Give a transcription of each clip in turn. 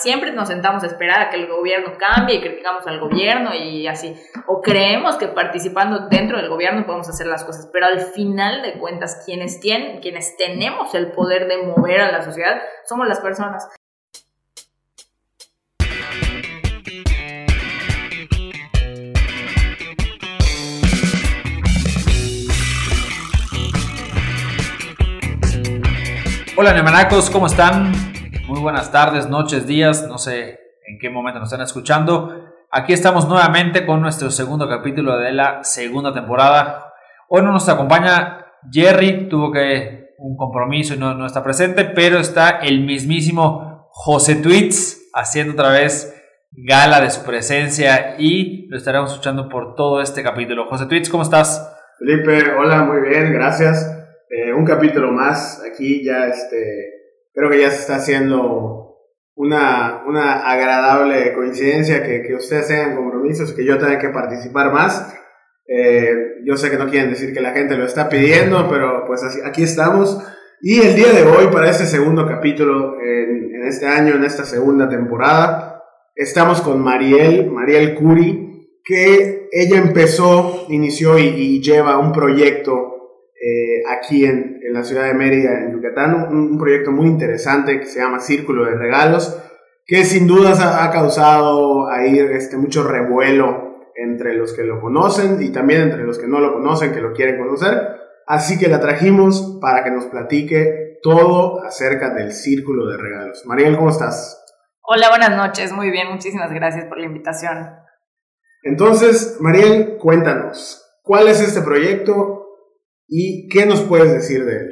Siempre nos sentamos a esperar a que el gobierno cambie y criticamos al gobierno y así. O creemos que participando dentro del gobierno podemos hacer las cosas. Pero al final de cuentas, quienes, tienen, quienes tenemos el poder de mover a la sociedad somos las personas. Hola Nemanacos, ¿cómo están? Muy buenas tardes, noches, días, no sé en qué momento nos están escuchando. Aquí estamos nuevamente con nuestro segundo capítulo de la segunda temporada. Hoy no nos acompaña Jerry, tuvo que un compromiso y no, no está presente, pero está el mismísimo José Tweets haciendo otra vez gala de su presencia y lo estaremos escuchando por todo este capítulo. José Tweets, ¿cómo estás? Felipe, hola, muy bien, gracias. Eh, un capítulo más aquí ya este creo que ya se está haciendo una, una agradable coincidencia que, que ustedes tengan compromisos, que yo tenga que participar más. Eh, yo sé que no quieren decir que la gente lo está pidiendo, pero pues así, aquí estamos. Y el día de hoy, para este segundo capítulo en, en este año, en esta segunda temporada, estamos con Mariel, Mariel Curi, que ella empezó, inició y, y lleva un proyecto eh, aquí en, en, la ciudad de Mérida, en Yucatán, un, un, proyecto muy interesante que se llama Círculo de Regalos, que sin dudas ha, ha causado ahí este, mucho revuelo entre los que lo conocen y también entre los que no lo conocen, que lo quieren conocer. Así que la trajimos para que nos platique todo acerca del Círculo de Regalos. Mariel, ¿cómo estás? Hola, buenas noches. Muy bien, muchísimas gracias por la invitación. Entonces, Mariel, cuéntanos, ¿cuál es este proyecto? ¿Y qué nos puedes decir de él?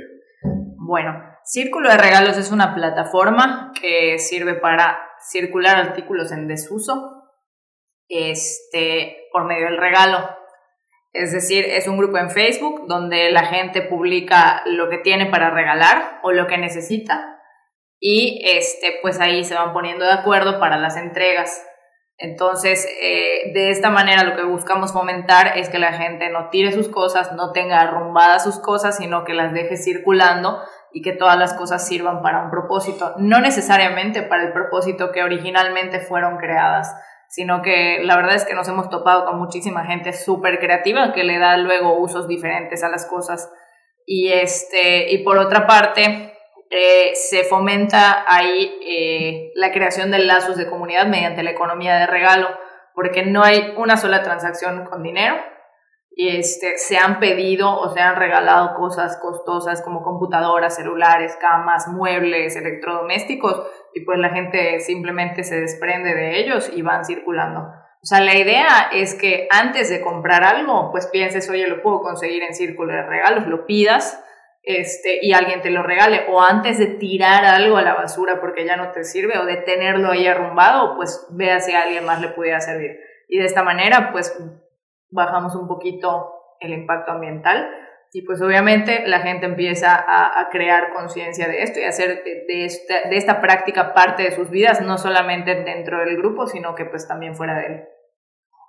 Bueno, Círculo de Regalos es una plataforma que sirve para circular artículos en desuso este, por medio del regalo. Es decir, es un grupo en Facebook donde la gente publica lo que tiene para regalar o lo que necesita y este, pues ahí se van poniendo de acuerdo para las entregas. Entonces, eh, de esta manera lo que buscamos fomentar es que la gente no tire sus cosas, no tenga arrumbadas sus cosas, sino que las deje circulando y que todas las cosas sirvan para un propósito, no necesariamente para el propósito que originalmente fueron creadas, sino que la verdad es que nos hemos topado con muchísima gente súper creativa que le da luego usos diferentes a las cosas. Y, este, y por otra parte, eh, se fomenta ahí eh, la creación de lazos de comunidad mediante la economía de regalo, porque no hay una sola transacción con dinero. Y este, se han pedido o se han regalado cosas costosas como computadoras, celulares, camas, muebles, electrodomésticos, y pues la gente simplemente se desprende de ellos y van circulando. O sea, la idea es que antes de comprar algo, pues pienses, oye, lo puedo conseguir en círculo de regalos, lo pidas este, y alguien te lo regale, o antes de tirar algo a la basura porque ya no te sirve, o de tenerlo ahí arrumbado, pues vea si a alguien más le pudiera servir. Y de esta manera, pues bajamos un poquito el impacto ambiental y pues obviamente la gente empieza a, crear conciencia de esto y hacer de, esta, de esta práctica parte de sus vidas, no solamente dentro del grupo, sino que pues también fuera de él.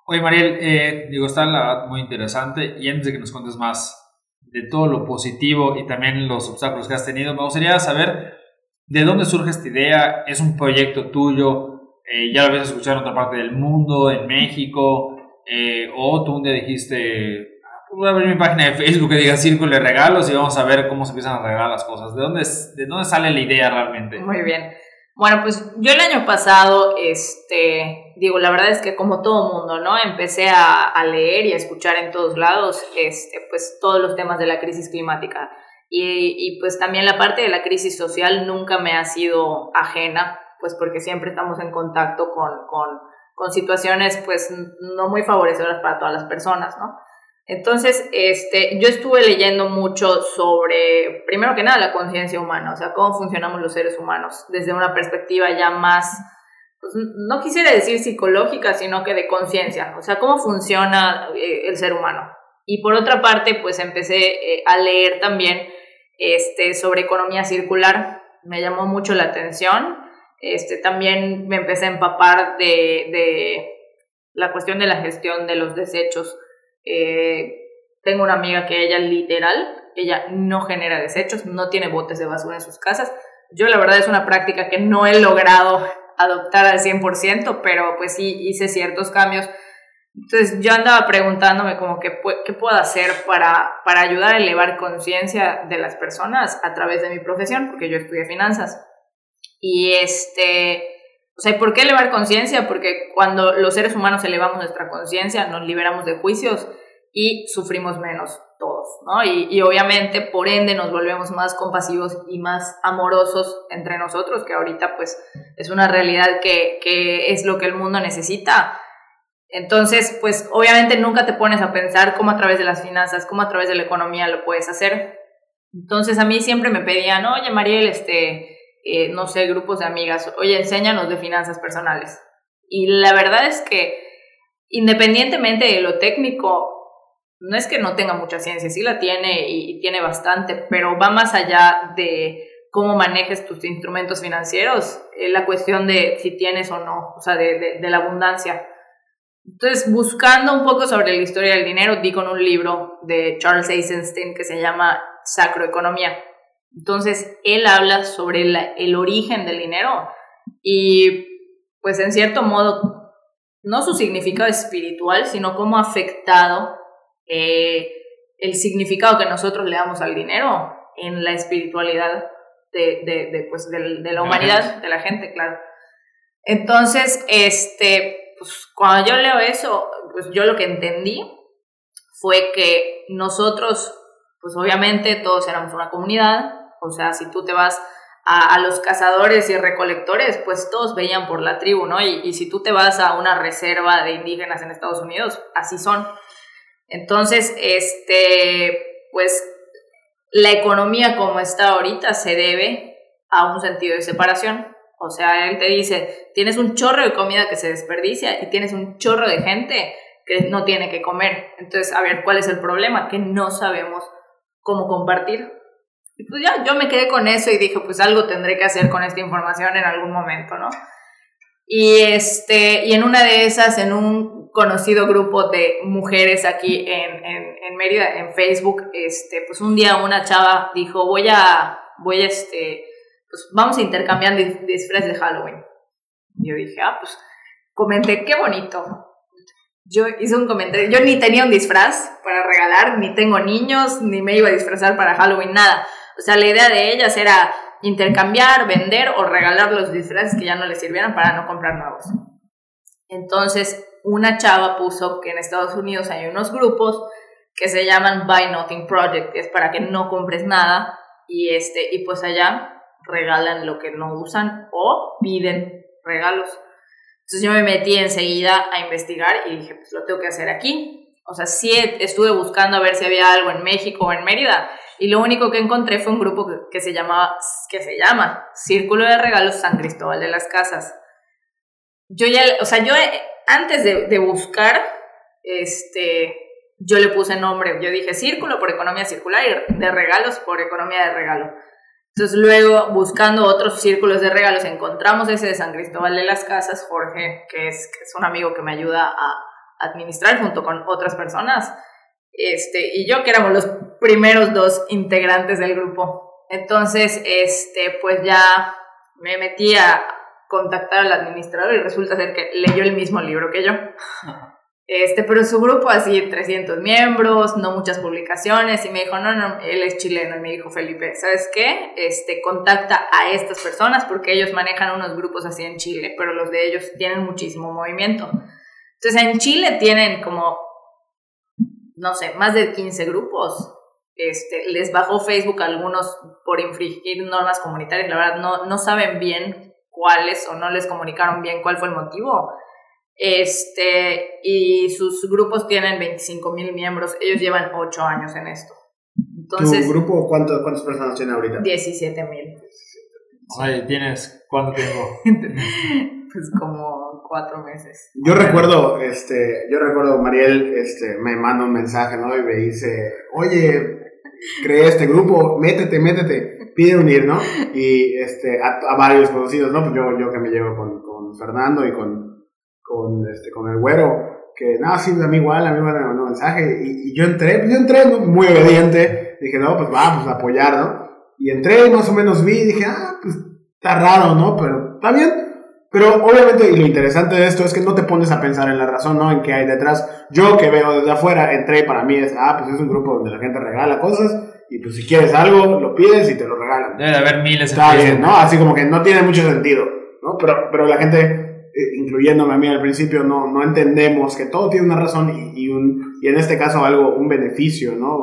Oye, Mariel, eh, digo, está la verdad muy interesante y antes de que nos cuentes más de todo lo positivo y también los obstáculos que has tenido, me gustaría saber de dónde surge esta idea, es un proyecto tuyo, eh, ya lo habías escuchado en otra parte del mundo, en México, eh, o tú un día dijiste, voy a abrir mi página de Facebook que diga Círculo de Regalos y vamos a ver cómo se empiezan a regalar las cosas. ¿De dónde, de dónde sale la idea realmente? Muy bien. Bueno, pues yo el año pasado, este, digo, la verdad es que como todo mundo, ¿no? Empecé a, leer y a escuchar en todos lados, este, pues todos los temas de la crisis climática. Y, y pues también la parte de la crisis social nunca me ha sido ajena, pues porque siempre estamos en contacto con, con con situaciones pues no muy favorecedoras para todas las personas, ¿no? Entonces, este, yo estuve leyendo mucho sobre, primero que nada, la conciencia humana, o sea, cómo funcionamos los seres humanos desde una perspectiva ya más, pues, no quisiera decir psicológica, sino que de conciencia, o sea, cómo funciona eh, el ser humano. Y por otra parte, pues empecé eh, a leer también este, sobre economía circular, me llamó mucho la atención este, también me empecé a empapar de, de la cuestión de la gestión de los desechos. Eh, tengo una amiga que ella literal, ella no genera desechos, no tiene botes de basura en sus casas. Yo la verdad es una práctica que no he logrado adoptar al 100%, pero pues sí hice ciertos cambios. Entonces yo andaba preguntándome como que, qué puedo hacer para, para ayudar a elevar conciencia de las personas a través de mi profesión, porque yo estudié finanzas. Y este, o sea, ¿por qué elevar conciencia? Porque cuando los seres humanos elevamos nuestra conciencia, nos liberamos de juicios y sufrimos menos todos, ¿no? Y, y, obviamente, por ende, nos volvemos más compasivos y más amorosos entre nosotros, que ahorita pues es una realidad que, que es lo que el mundo necesita. Entonces, pues obviamente nunca te pones a pensar cómo a través de las finanzas, cómo a través de la economía lo puedes hacer. Entonces a mí siempre me pedían, oye Mariel, este, eh, no sé, grupos de amigas, oye, enséñanos de finanzas personales. Y la verdad es que independientemente de lo técnico, no es que no tenga mucha ciencia, sí la tiene y, tiene bastante, pero va más allá de cómo manejes tus instrumentos financieros, eh, la cuestión de si tienes o no, o sea, de, de, la abundancia. Entonces, buscando un poco sobre la historia del dinero, di con un libro de Charles Eisenstein que se llama Sacroeconomía. Entonces, él habla sobre el origen del dinero y, pues, en cierto modo, no su significado espiritual, sino cómo ha afectado eh, el significado que nosotros le damos al dinero en la espiritualidad de, de, pues, de, de la humanidad, de la gente, claro. Entonces, este, pues, cuando yo leo eso, pues yo lo que entendí fue que nosotros, pues obviamente todos éramos una comunidad, o sea, si tú te vas a, a, los cazadores y recolectores, pues todos veían por la tribu, ¿no? Y, y, si tú te vas a una reserva de indígenas en Estados Unidos, así son. Entonces, este, pues la economía como está ahorita se debe a un sentido de separación. O sea, él te dice, tienes un chorro de comida que se desperdicia y tienes un chorro de gente que no tiene que comer. Entonces, a ver, ¿cuál es el problema? Que no sabemos cómo compartir. Y pues ya, yo me quedé con eso y dije, pues algo tendré que hacer con esta información en algún momento, ¿no? Y, este, y en una de esas, en un conocido grupo de mujeres aquí en, en, en Mérida, en Facebook, este, pues un día una chava dijo, voy a, voy a, este, pues vamos a intercambiar disfraces de Halloween. Yo dije, ah, pues comenté, qué bonito. Yo hice un comentario, yo ni tenía un disfraz para regalar, ni tengo niños, ni me iba a disfrazar para Halloween, nada. O sea, la idea de ellas era intercambiar, vender o regalar los disfraces que ya no les sirvieran para no comprar nuevos. Entonces, una chava puso que en Estados Unidos hay unos grupos que se llaman Buy Nothing Project, que es para que no compres nada y este y pues allá regalan lo que no usan o piden regalos. Entonces yo me metí enseguida a investigar y dije, pues lo tengo que hacer aquí. O sea, sí estuve buscando a ver si había algo en México o en Mérida y lo único que encontré fue un grupo que, se, llamaba, que se llama Círculo de Regalos San Cristóbal de las Casas. Yo ya, o sea, yo antes de, buscar, este, yo le puse nombre, yo dije Círculo por Economía Circular y de Regalos por Economía de Regalo. Entonces luego, buscando otros círculos de regalos, encontramos ese de San Cristóbal de las Casas, Jorge, que es, es un amigo que me ayuda a administrar junto con otras personas este, y yo que éramos los primeros dos integrantes del grupo. Entonces, este, pues ya me metí a contactar al administrador y resulta ser que leyó el mismo libro que yo. Este, pero su grupo así 300 miembros, no muchas publicaciones y me dijo, no, no, él es chileno y me dijo Felipe, ¿sabes qué? Este, contacta a estas personas porque ellos manejan unos grupos así en Chile, pero los de ellos tienen muchísimo movimiento. Entonces en Chile tienen como no sé, más de 15 grupos. Este, les bajó Facebook a algunos por infringir normas comunitarias, la verdad no, no saben bien cuáles o no les comunicaron bien cuál fue el motivo. Este, y sus grupos tienen 25 mil miembros, ellos llevan 8 años en esto. Entonces, ¿Tu grupo cuánto, cuántas personas tiene ahorita? 17 mil. Ay, ¿tienes cuánto tiempo? pues como cuatro meses. Yo recuerdo, este, yo recuerdo, Mariel, este, me manda un mensaje, ¿no? Y me dice, oye, creé este grupo, métete, métete, pide unir, ¿no? Y este, a, varios conocidos, ¿no? Pues yo, yo que me llevo con, con Fernando y con, con, este, con el güero, que no, sí, a mí igual, a mí me mandó mensaje, y, yo entré, pues yo entré muy obediente, dije, no, pues vamos a apoyar, ¿no? Y entré, más o menos vi, dije, ah, pues está raro, ¿no? Pero está bien Pero obviamente, y lo interesante de esto es que no te pones a pensar en la razón, ¿no? En qué hay detrás. Yo que veo desde afuera, entré para mí es, ah, pues es un grupo donde la gente regala cosas y pues si quieres algo, lo pides y te lo regalan. Debe de haber miles Está bien, ¿no? Así como que no tiene mucho sentido, ¿no? Pero, pero la gente, eh, incluyéndome a mí al principio, no, no entendemos que todo tiene una razón y, y, un, y en este caso algo, un beneficio, ¿no?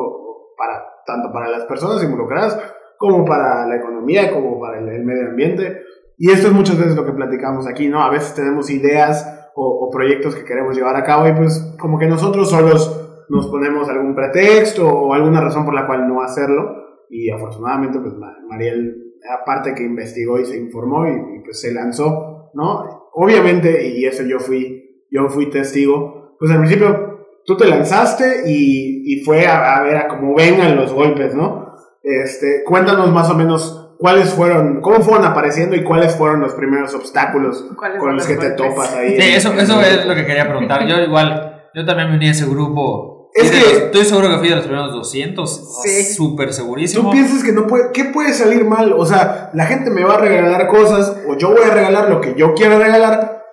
Para, tanto para las personas involucradas como para la economía, como para el, el medio ambiente. Y esto es muchas veces lo que platicamos aquí, ¿no? A veces tenemos ideas o, o, proyectos que queremos llevar a cabo y pues como que nosotros solos nos ponemos algún pretexto o alguna razón por la cual no hacerlo. Y afortunadamente pues Mariel, aparte que investigó y se informó y, y pues se lanzó, ¿no? Obviamente, y eso yo fui, yo fui testigo, pues al principio tú te lanzaste y, y fue a, a ver a cómo vengan los golpes, ¿no? Este, cuéntanos más o menos cuáles fueron, cómo fueron apareciendo y cuáles fueron los primeros obstáculos con los que te topas ahí. Sí, eso, eso es lo que quería preguntar. Yo igual, yo también me uní a ese grupo. Es que estoy seguro que fui de los primeros 200, sí. súper segurísimo. Tú piensas que no puede, ¿qué puede salir mal? O sea, la gente me va a regalar cosas o yo voy a regalar lo que yo quiero regalar.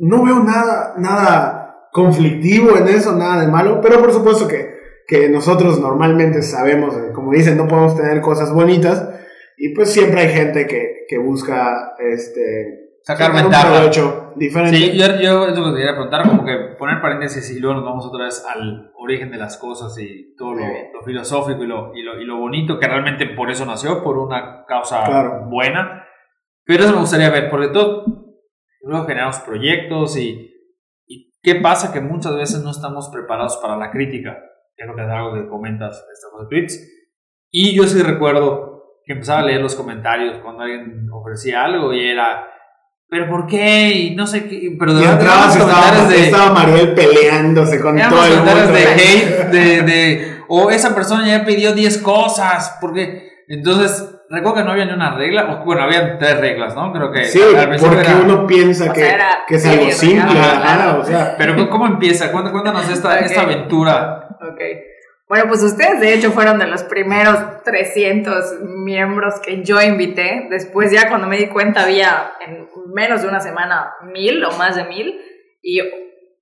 No veo nada, nada conflictivo en eso, nada de malo, pero por supuesto que, que nosotros normalmente sabemos, como dicen, no podemos tener cosas bonitas y pues siempre hay gente que, que busca este, sacar, ventaja. diferente. Sí, yo, yo es lo que quería preguntar, como que poner paréntesis y luego nos vamos otra vez al origen de las cosas y todo lo, lo filosófico y lo, y, lo, y lo bonito que realmente por eso nació, por una causa claro. buena. Pero eso me gustaría ver, porque todo, luego generamos proyectos y, y qué pasa que muchas veces no estamos preparados para la crítica, que es lo que es algo que comentas en estos tweets. Y yo sí recuerdo que empezaba a leer los comentarios cuando alguien ofrecía algo y era, ¿pero por qué? Y no sé qué, pero de verdad estaba, de, estaba Mariel peleándose con todo el mundo. de hate, de, de, o esa persona ya pidió 10 cosas, porque, entonces, recuerdo que no había ni una regla, o, bueno, había tres reglas, ¿no? Creo que. Sí, porque era, uno piensa que, sea, que es algo simple, ajá, o sea. Pero, ¿cómo empieza? Cuéntanos esta, okay. esta aventura. Ok. Bueno, pues ustedes de hecho fueron de los primeros 300 miembros que yo invité. Después ya cuando me di cuenta había en menos de una semana mil o más de mil y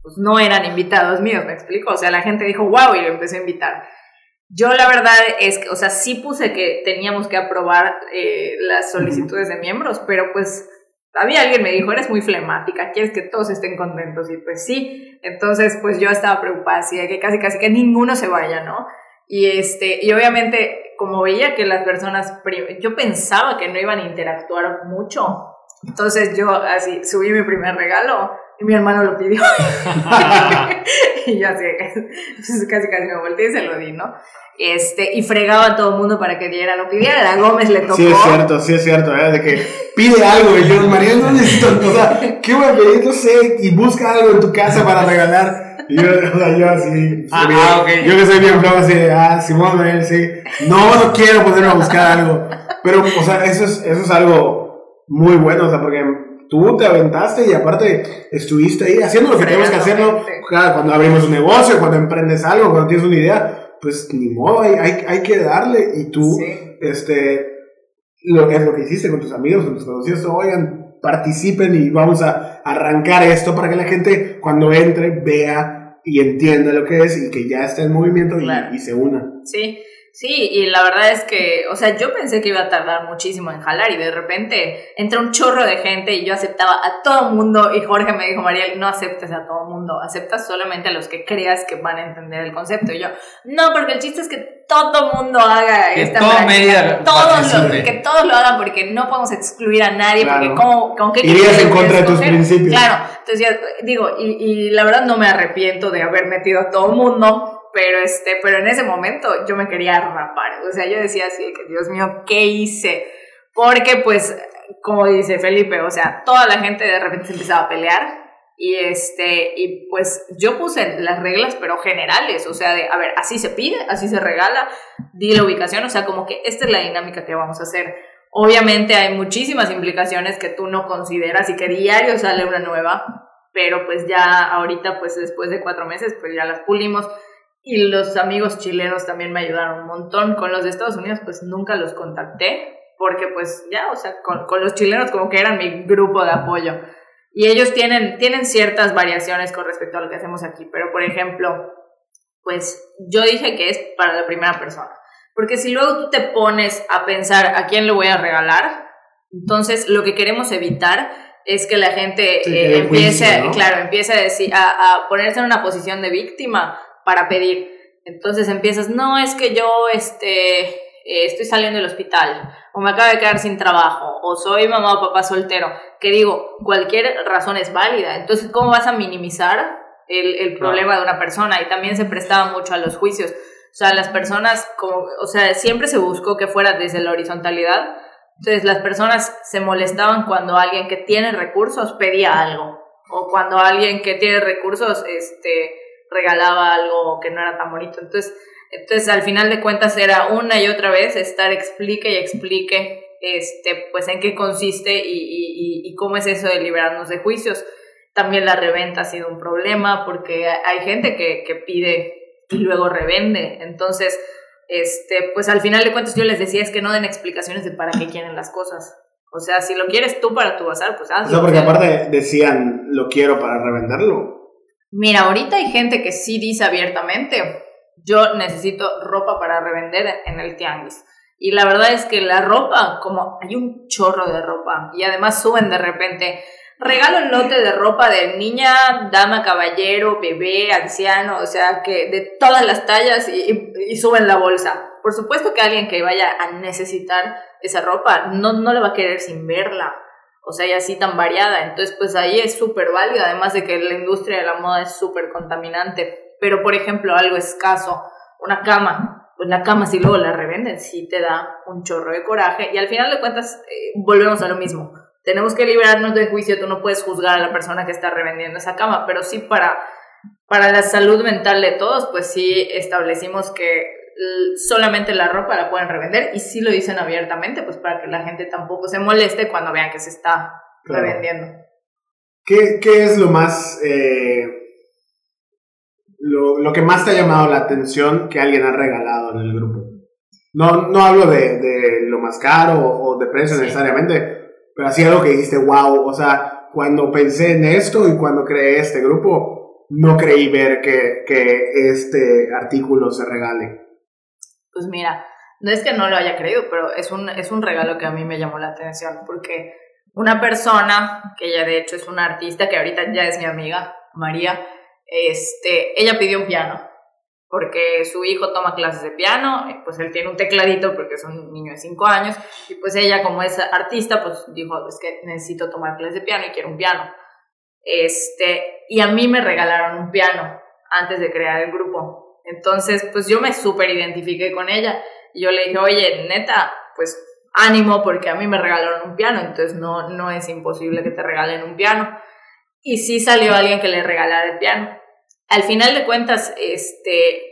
pues no eran invitados míos, me explico. O sea, la gente dijo, wow, y lo empecé a invitar. Yo la verdad es que, o sea, sí puse que teníamos que aprobar eh, las solicitudes de miembros, pero pues había alguien me dijo, eres muy flemática, quieres que todos estén contentos y pues sí, entonces pues yo estaba preocupada así de que casi casi que ninguno se vaya, ¿no? Y este, y obviamente como veía que las personas, yo pensaba que no iban a interactuar mucho, entonces yo así subí mi primer regalo y mi hermano lo pidió. y yo así, casi casi me volteé y se lo di, ¿no? Este, y fregaba a todo el mundo para que diera lo pidiera. A Gómez le tocó. Sí, es cierto, sí, es cierto, ¿eh? De que pide algo y yo, María, no necesito, o sea, ¿qué voy a pedir? No sé, y busca algo en tu casa para regalar. Y yo, o sea, yo así, ah, ah, okay. yo que soy bien flojo, así, ah, Simón, María, sí. No, no quiero ponerme a buscar algo. Pero, o sea, eso es, eso es algo muy bueno, o sea, porque tú te aventaste y aparte estuviste ahí haciendo lo que tenemos que hacer, ¿no? Cuando abrimos un negocio, cuando emprendes algo, cuando tienes una idea pues ni modo, hay, hay, hay que darle. Y tú, sí. este, lo, es lo que hiciste con tus amigos, con tus conocidos, oigan, participen y vamos a arrancar esto para que la gente cuando entre vea y entienda lo que es y que ya está en movimiento claro. y, y se una. Sí. Sí, y la verdad es que, o sea, yo pensé que iba a tardar muchísimo en jalar y de repente entra un chorro de gente y yo aceptaba a todo mundo y Jorge me dijo, Mariel, no aceptes a todo mundo, aceptas solamente a los que creas que van a entender el concepto. Y yo, no, porque el chiste es que todo mundo haga que esta todo práctica, todos lo, que todos lo hagan porque no podemos excluir a nadie, claro. porque como, con qué Irías en contra de tus principios. Claro, entonces ya, digo, y, y la verdad no me arrepiento de haber metido a todo mundo, pero este, pero en ese momento yo me quería rapar, o sea, yo decía así que Dios mío, ¿qué hice? Porque pues, como dice Felipe, o sea, toda la gente de repente se empezaba a pelear y este, y pues yo puse las reglas, pero generales, o sea, de, a ver, así se pide, así se regala, di la ubicación, o sea, como que esta es la dinámica que vamos a hacer. Obviamente hay muchísimas implicaciones que tú no consideras y que diario sale una nueva, pero pues ya ahorita, pues después de cuatro meses, pues ya las pulimos y los amigos chilenos también me ayudaron un montón. Con los de Estados Unidos, pues nunca los contacté, porque pues ya, o sea, con, con los chilenos como que eran mi grupo de apoyo. Y ellos tienen, tienen ciertas variaciones con respecto a lo que hacemos aquí, pero por ejemplo, pues yo dije que es para la primera persona. Porque si luego tú te pones a pensar a quién le voy a regalar, entonces lo que queremos evitar es que la gente eh, empiece, claro, empiece a, decir, a, ponerse en una posición de víctima para pedir. Entonces empiezas, no, es que yo este, eh, estoy saliendo del hospital, o me acabo de quedar sin trabajo, o soy mamá o papá soltero. Que digo, cualquier razón es válida. Entonces, ¿cómo vas a minimizar el, el problema de una persona? Y también se prestaba mucho a los juicios. O sea, las personas, como, o sea, siempre se buscó que fuera desde la horizontalidad entonces las personas se molestaban cuando alguien que tiene recursos pedía algo o cuando alguien que tiene recursos este, regalaba algo que no era tan bonito. Entonces, entonces al final de cuentas era una y otra vez estar explique y explique este, pues en qué consiste y, y, y cómo es eso de liberarnos de juicios. También la reventa ha sido un problema porque hay gente que, que pide y luego revende. Entonces, este, pues al final de cuentas yo les decía es que no den explicaciones de para qué quieren las cosas. O sea, si lo quieres tú para tu bazar, pues hazlo. O sea, porque aparte decían, lo quiero para revenderlo. Mira, ahorita hay gente que sí dice abiertamente, yo necesito ropa para revender en el tianguis. Y la verdad es que la ropa, como hay un chorro de ropa y además suben de repente, regalo el lote de ropa de niña, dama, caballero, bebé, anciano, o sea, que de todas las tallas y, y, suben la bolsa. Por supuesto que alguien que vaya a necesitar esa ropa no, no le va a querer sin verla. O sea, y así tan variada. Entonces, pues ahí es súper válida, además de que la industria de la moda es súper contaminante. Pero, por ejemplo, algo escaso, una cama, pues la cama si luego la revenden, sí te da un chorro de coraje. Y al final de cuentas, eh, volvemos a lo mismo tenemos que liberarnos del juicio, tú no puedes juzgar a la persona que está revendiendo esa cama, pero sí para, para la salud mental de todos, pues sí establecimos que solamente la ropa la pueden revender y sí lo dicen abiertamente, pues para que la gente tampoco se moleste cuando vean que se está revendiendo. ¿Qué, ¿Qué, es lo más, eh, lo, lo, que más te ha llamado la atención que alguien ha regalado en el grupo? No, no hablo de, de lo más caro o de precio necesariamente, pero así algo que dijiste, wow, o sea, cuando pensé en esto y cuando creé este grupo, no creí ver que, que este artículo se regale. Pues mira, no es que no lo haya creído, pero es un, es un regalo que a mí me llamó la atención, porque una persona, que ella de hecho es una artista, que ahorita ya es mi amiga, María, este, ella pidió un piano porque su hijo toma clases de piano, pues él tiene un tecladito porque es un niño de 5 años, y pues ella como es artista, pues dijo, es que necesito tomar clases de piano y quiero un piano. Este, y a mí me regalaron un piano antes de crear el grupo. Entonces, pues yo me súper identifiqué con ella. Y yo le dije, oye, neta, pues ánimo porque a mí me regalaron un piano, entonces no, no es imposible que te regalen un piano. Y sí salió alguien que le regalara el piano al final de cuentas, este,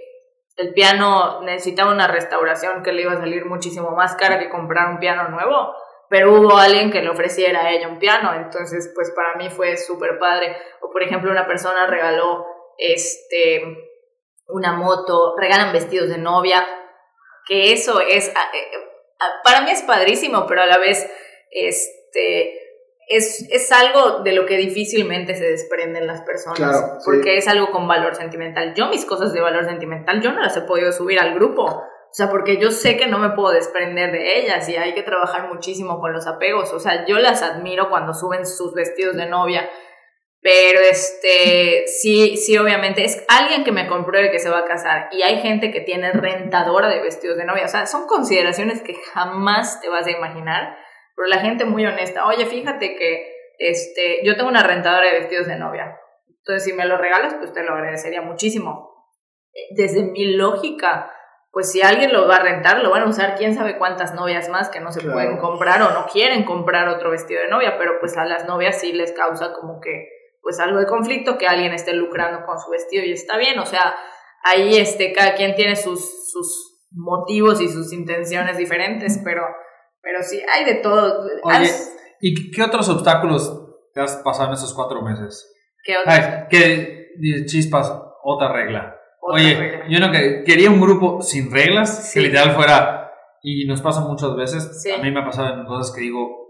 el piano necesitaba una restauración que le iba a salir muchísimo más cara que comprar un piano nuevo, pero hubo alguien que le ofreciera a ella un piano, entonces pues para mí fue súper padre. O por ejemplo una persona regaló este, una moto, regalan vestidos de novia, que eso es, para mí es padrísimo, pero a la vez, este, es, es, algo de lo que difícilmente se desprenden las personas, porque es algo con valor sentimental. Yo mis cosas de valor sentimental, yo no las he podido subir al grupo, o sea, porque yo sé que no me puedo desprender de ellas y hay que trabajar muchísimo con los apegos, o sea, yo las admiro cuando suben sus vestidos de novia, pero este, sí, sí, obviamente, es alguien que me compruebe que se va a casar y hay gente que tiene rentadora de vestidos de novia, o sea, son consideraciones que jamás te vas a imaginar pero la gente muy honesta, oye, fíjate que este, yo tengo una rentadora de vestidos de novia, entonces si me lo regalas, pues te lo agradecería muchísimo. Desde mi lógica, pues si alguien lo va a rentar, lo van a usar quién sabe cuántas novias más que no se pueden comprar o no quieren comprar otro vestido de novia, pero pues a las novias sí les causa como que pues algo de conflicto que alguien esté lucrando con su vestido y está bien, o sea, ahí este cada quien tiene sus sus motivos y sus intenciones diferentes, pero pero sí, hay de todo. Oye, ¿y qué otros obstáculos te has pasado en esos cuatro meses? ¿Qué otros? ¿Qué chispas? Otra regla. Oye, yo no que quería un grupo sin reglas, que literal fuera, y nos pasa muchas veces, a mí me ha pasado en cosas que digo,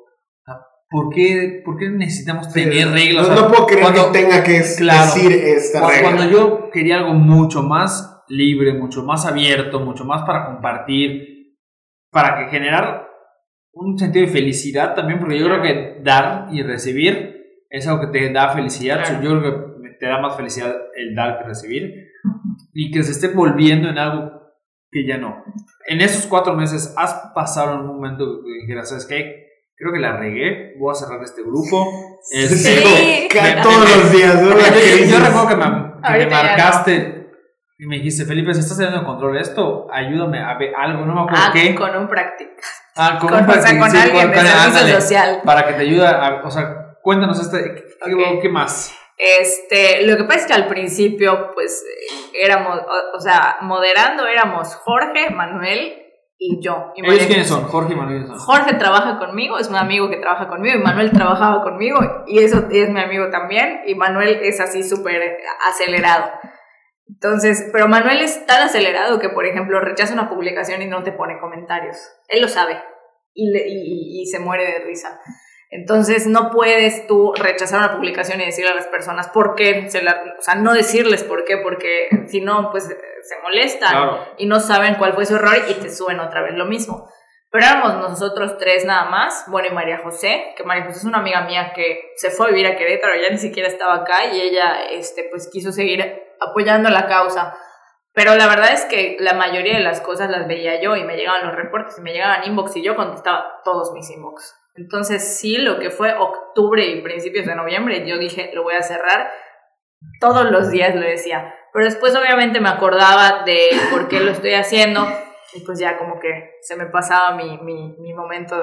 ¿por qué, por qué necesitamos tener Sí, reglas? No, O sea, no puedo creer cuando- que tenga que Claro. decir esta Cuando, regla. cuando yo quería algo mucho más libre, mucho más abierto, mucho más para compartir, para que generar un sentido de felicidad también, porque yo creo que dar y recibir es algo que te da felicidad. Claro. Yo creo que te da más felicidad el dar que recibir y que se esté volviendo en algo que ya no. En esos cuatro meses, ¿has pasado un momento que dijeras, ¿sabes qué? Creo que la regué, voy a cerrar este grupo. Sí. Me- Todos los días, ¿no? yo, recuerdo que me, que me Ahorita ya no. marcaste y me dijiste, Felipe, si estás teniendo control de esto, ayúdame a ver algo, no me acuerdo Ah, qué. con un práctico. Ah, Con, un o sea, con sí, alguien de con- servicio ándale, social. Para que te ayude a, o sea, cuéntanos este, ¿qué, más? Este, lo que pasa es que al principio, pues, éramos, o, o sea, moderando éramos Jorge, Manuel y yo. Y ¿Ellos quiénes son? Jorge y Manuel. ¿quiénes son? Jorge trabaja conmigo, es un amigo que trabaja conmigo, y Manuel trabajaba conmigo, y eso es mi amigo también, y Manuel es así súper acelerado. Entonces, pero Manuel es tan acelerado que, por ejemplo, rechaza una publicación y no te pone comentarios. Él lo sabe y, le- y se muere de risa. Entonces, no puedes tú rechazar una publicación y decirle a las personas por qué, se la- o sea, no decirles por qué, porque si no, pues se molestan Claro. y no saben cuál fue su error y te suben otra vez lo mismo. Pero éramos nosotros tres nada más, bueno, y María José, que María José es una amiga mía que se fue a vivir a Querétaro, ya ni siquiera estaba acá y ella, este, pues quiso seguir apoyando la causa. Pero la verdad es que la mayoría de las cosas las veía yo y me llegaban los reportes y me llegaban inbox y yo contestaba todos mis inbox. Entonces sí, lo que fue octubre y principios de noviembre, yo dije, lo voy a cerrar. Todos los días lo decía. Pero después obviamente me acordaba de por qué lo estoy haciendo y pues ya como que se me pasaba mi, mi, mi momento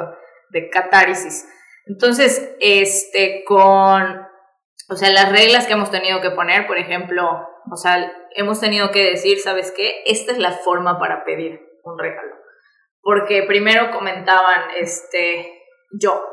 de catárisis. Entonces, este, con, o sea, las reglas que hemos tenido que poner, por ejemplo, o sea, hemos tenido que decir, ¿sabes qué? Esta es la forma para pedir un regalo. Porque primero comentaban, este, yo.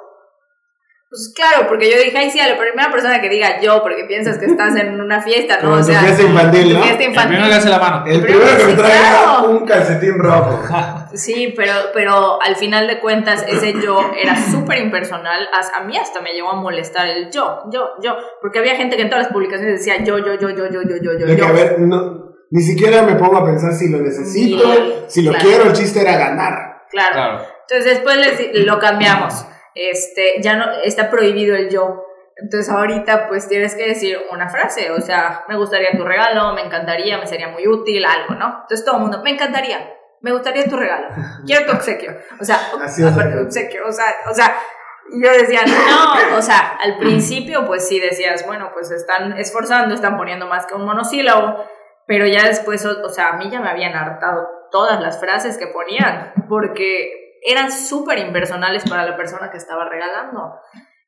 Pues claro, porque yo dije, ay, sí, a la primera persona que diga yo, porque piensas que estás en una fiesta, ¿no? Como o tu sea, fiesta infantil, ¿no? fiesta El infantil. primero que hace la mano. El primero que me claro. un calcetín rojo. Sí, pero, pero al final de cuentas ese yo era súper impersonal. A mí hasta me llegó a molestar el yo, yo, yo. Porque había gente que en todas las publicaciones decía yo, yo, yo, yo, yo, yo, yo, yo. De que, yo. a ver, no, ni siquiera me pongo a pensar si lo necesito, si lo claro. quiero, el chiste era ganar. Claro. Claro. Entonces después les- lo cambiamos. Este, ya no, está prohibido el yo. Entonces ahorita pues tienes que decir una frase, o sea, me gustaría tu regalo, me encantaría, me sería muy útil, algo, ¿no? Entonces todo el mundo, me encantaría, me gustaría tu regalo, quiero tu obsequio. O sea, aparte, obsequio, o sea, o sea, yo decía, no, o sea, al principio pues sí decías, bueno, pues están esforzando, están poniendo más que un monosílabo, pero ya después, o, o sea, a mí ya me habían hartado todas las frases que ponían, porque eran súper impersonales para la persona que estaba regalando.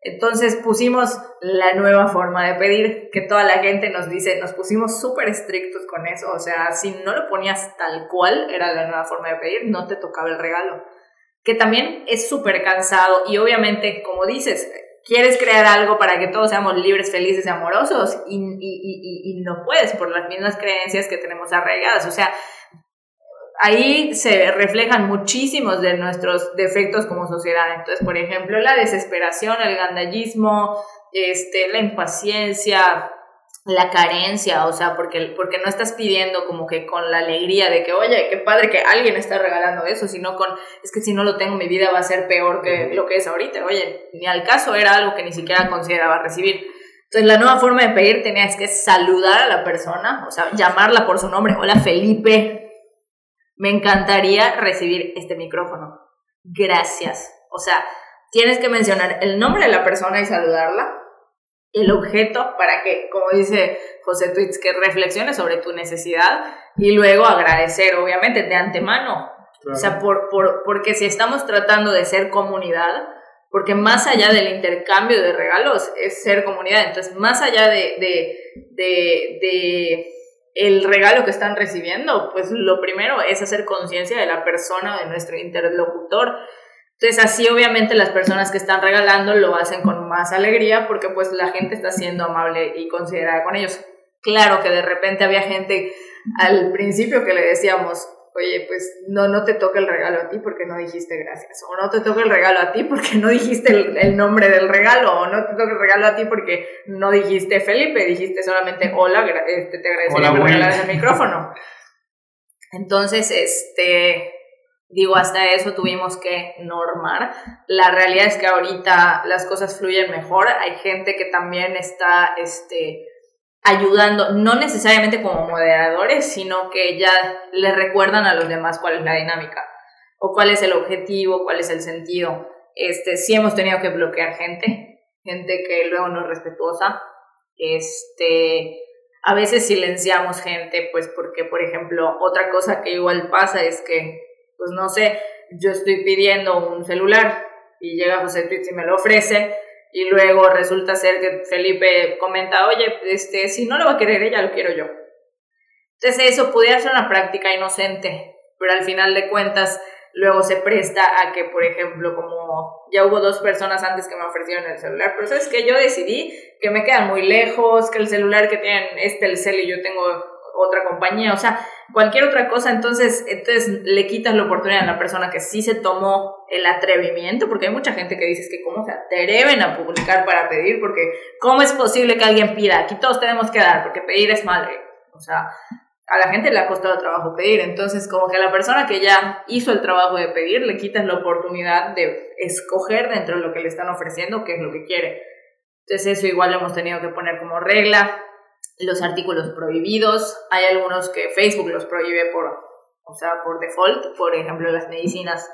Entonces pusimos la nueva forma de pedir, que toda la gente nos dice, nos pusimos súper estrictos con eso, o sea, si no lo ponías tal cual, era la nueva forma de pedir, no te tocaba el regalo. Que también es súper cansado y obviamente, como dices, quieres crear algo para que todos seamos libres, felices y amorosos y, y, y, y no puedes por las mismas creencias que tenemos arraigadas, o sea, ahí se reflejan muchísimos de nuestros defectos como sociedad. Entonces, por ejemplo, la desesperación, el gandallismo, este, la impaciencia, la carencia, o sea, porque, porque no estás pidiendo como que con la alegría de que, oye, qué padre que alguien está regalando eso, sino con, es que si no lo tengo, mi vida va a ser peor que lo que es ahorita. Oye, ni al caso era algo que ni siquiera consideraba recibir. Entonces, la nueva forma de pedir tenías que saludar a la persona, o sea, llamarla por su nombre. Hola, Felipe. Me encantaría recibir este micrófono. Gracias. O sea, tienes que mencionar el nombre de la persona y saludarla, el objeto para que, como dice José Tweets, que reflexiones sobre tu necesidad y luego agradecer, obviamente, de antemano. O sea, por, por, porque si estamos tratando de ser comunidad, porque más allá del intercambio de regalos es ser comunidad, entonces más allá de, de, de, de el regalo que están recibiendo, pues lo primero es hacer conciencia de la persona, de nuestro interlocutor. Entonces así obviamente las personas que están regalando lo hacen con más alegría porque pues la gente está siendo amable y considerada con ellos. Claro que de repente había gente al principio que le decíamos, oye, pues no, no te toca el regalo a ti porque no dijiste gracias, o no te toca el regalo a ti porque no dijiste el, nombre del regalo, o no te toca el regalo a ti porque no dijiste Felipe, dijiste solamente hola, este, te agradecería que regalaras el micrófono. Entonces, este, digo, hasta eso tuvimos que normar. La realidad es que ahorita las cosas fluyen mejor, hay gente que también está, este, ayudando, no necesariamente como moderadores, sino que ya le recuerdan a los demás cuál es la dinámica o cuál es el objetivo, cuál es el sentido. Este, sí hemos tenido que bloquear gente, gente que luego no es respetuosa. Este, a veces silenciamos gente, pues porque, por ejemplo, otra cosa que igual pasa es que, pues no sé, yo estoy pidiendo un celular y llega José Twitch y me lo ofrece, y luego resulta ser que Felipe comenta, oye, este, si no lo va a querer ella, lo quiero yo. Entonces eso pudiera ser una práctica inocente, pero al final de cuentas luego se presta a que, por ejemplo, como ya hubo dos personas antes que me ofrecieron el celular, pero sabes que yo decidí que me quedan muy lejos, que el celular que tienen este el cel y yo tengo otra compañía, o sea, cualquier otra cosa, entonces, entonces le quitas la oportunidad a la persona que sí se tomó el atrevimiento, porque hay mucha gente que dice que cómo se atreven a publicar para pedir, porque cómo es posible que alguien pida, aquí todos tenemos que dar, porque pedir es madre, o sea, a la gente le ha costado trabajo pedir, entonces como que a la persona que ya hizo el trabajo de pedir, le quitas la oportunidad de escoger dentro de lo que le están ofreciendo qué es lo que quiere. Entonces eso igual lo hemos tenido que poner como regla, los artículos prohibidos. Hay algunos que Facebook los prohíbe por, o sea, por default, por ejemplo, las medicinas.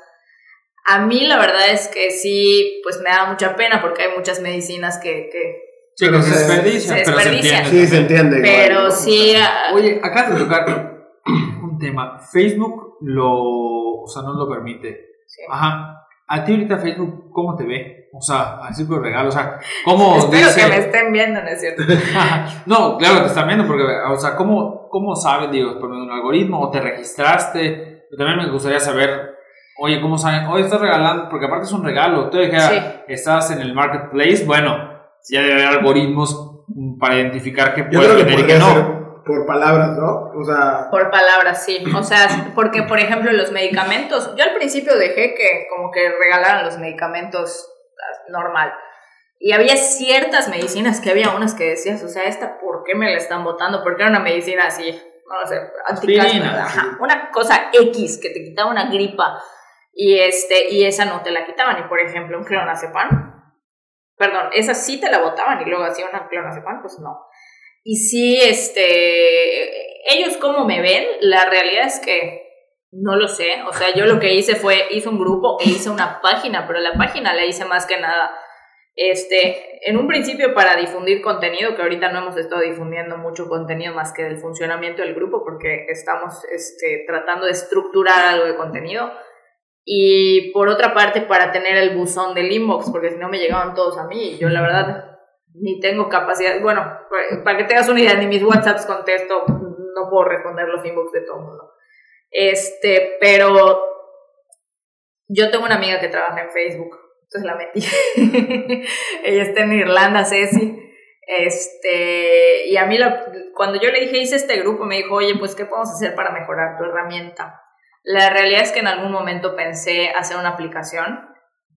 A mí la verdad es que sí, pues me da mucha pena porque hay muchas medicinas que... que sí, se, desperdician, pero se entiende. Sí, se entiende. Pero sí... Oye, acá de tocar un tema. Facebook lo... o sea, no lo permite. Ajá. A ti ahorita Facebook, ¿cómo te ve? O sea, así por regalo, o sea, ¿cómo Espero que me estén viendo, ¿no es cierto? no, claro que te están viendo, porque, o sea, ¿cómo, cómo sabes, digo, por medio de un algoritmo o te registraste? también me gustaría saber, oye, ¿cómo saben? Oye, estás regalando, porque aparte es un regalo, tú estás en el marketplace, bueno, ya debe haber algoritmos para identificar qué puedes vender y qué no por palabras, ¿no? O sea... Por palabras, sí. O sea, porque, por ejemplo, los medicamentos, yo al principio dejé que como que regalaran los medicamentos ah, normal. Y había ciertas medicinas que había unas que decías, o sea, esta, ¿por qué me la están botando? Porque era una medicina así, no sé, anticaspa, una cosa X que te quitaba una gripa y este y esa no te la quitaban. Y por ejemplo, un clonazepam, perdón, esa sí te la botaban y luego hacían una clonazepam, pues no. Y sí, este, ellos como me ven, la realidad es que no lo sé. O sea, yo lo que hice fue, hice un grupo e hice una página, pero la página la hice más que nada, este, en un principio para difundir contenido, que ahorita no hemos estado difundiendo mucho contenido más que del funcionamiento del grupo, porque estamos este, tratando de estructurar algo de contenido. Y por otra parte, para tener el buzón del inbox, porque si no me llegaban todos a mí, y yo la verdad ni tengo capacidad, bueno, para que tengas una idea, ni mis WhatsApps contesto, no puedo responder los inbox de todo el mundo. Este, pero yo tengo una amiga que trabaja en Facebook, entonces la metí. Ella está en Irlanda, Ceci. Este, y a mí cuando yo le dije hice este grupo, me dijo, oye, pues, ¿qué podemos hacer para mejorar tu herramienta? La realidad es que en algún momento pensé hacer una aplicación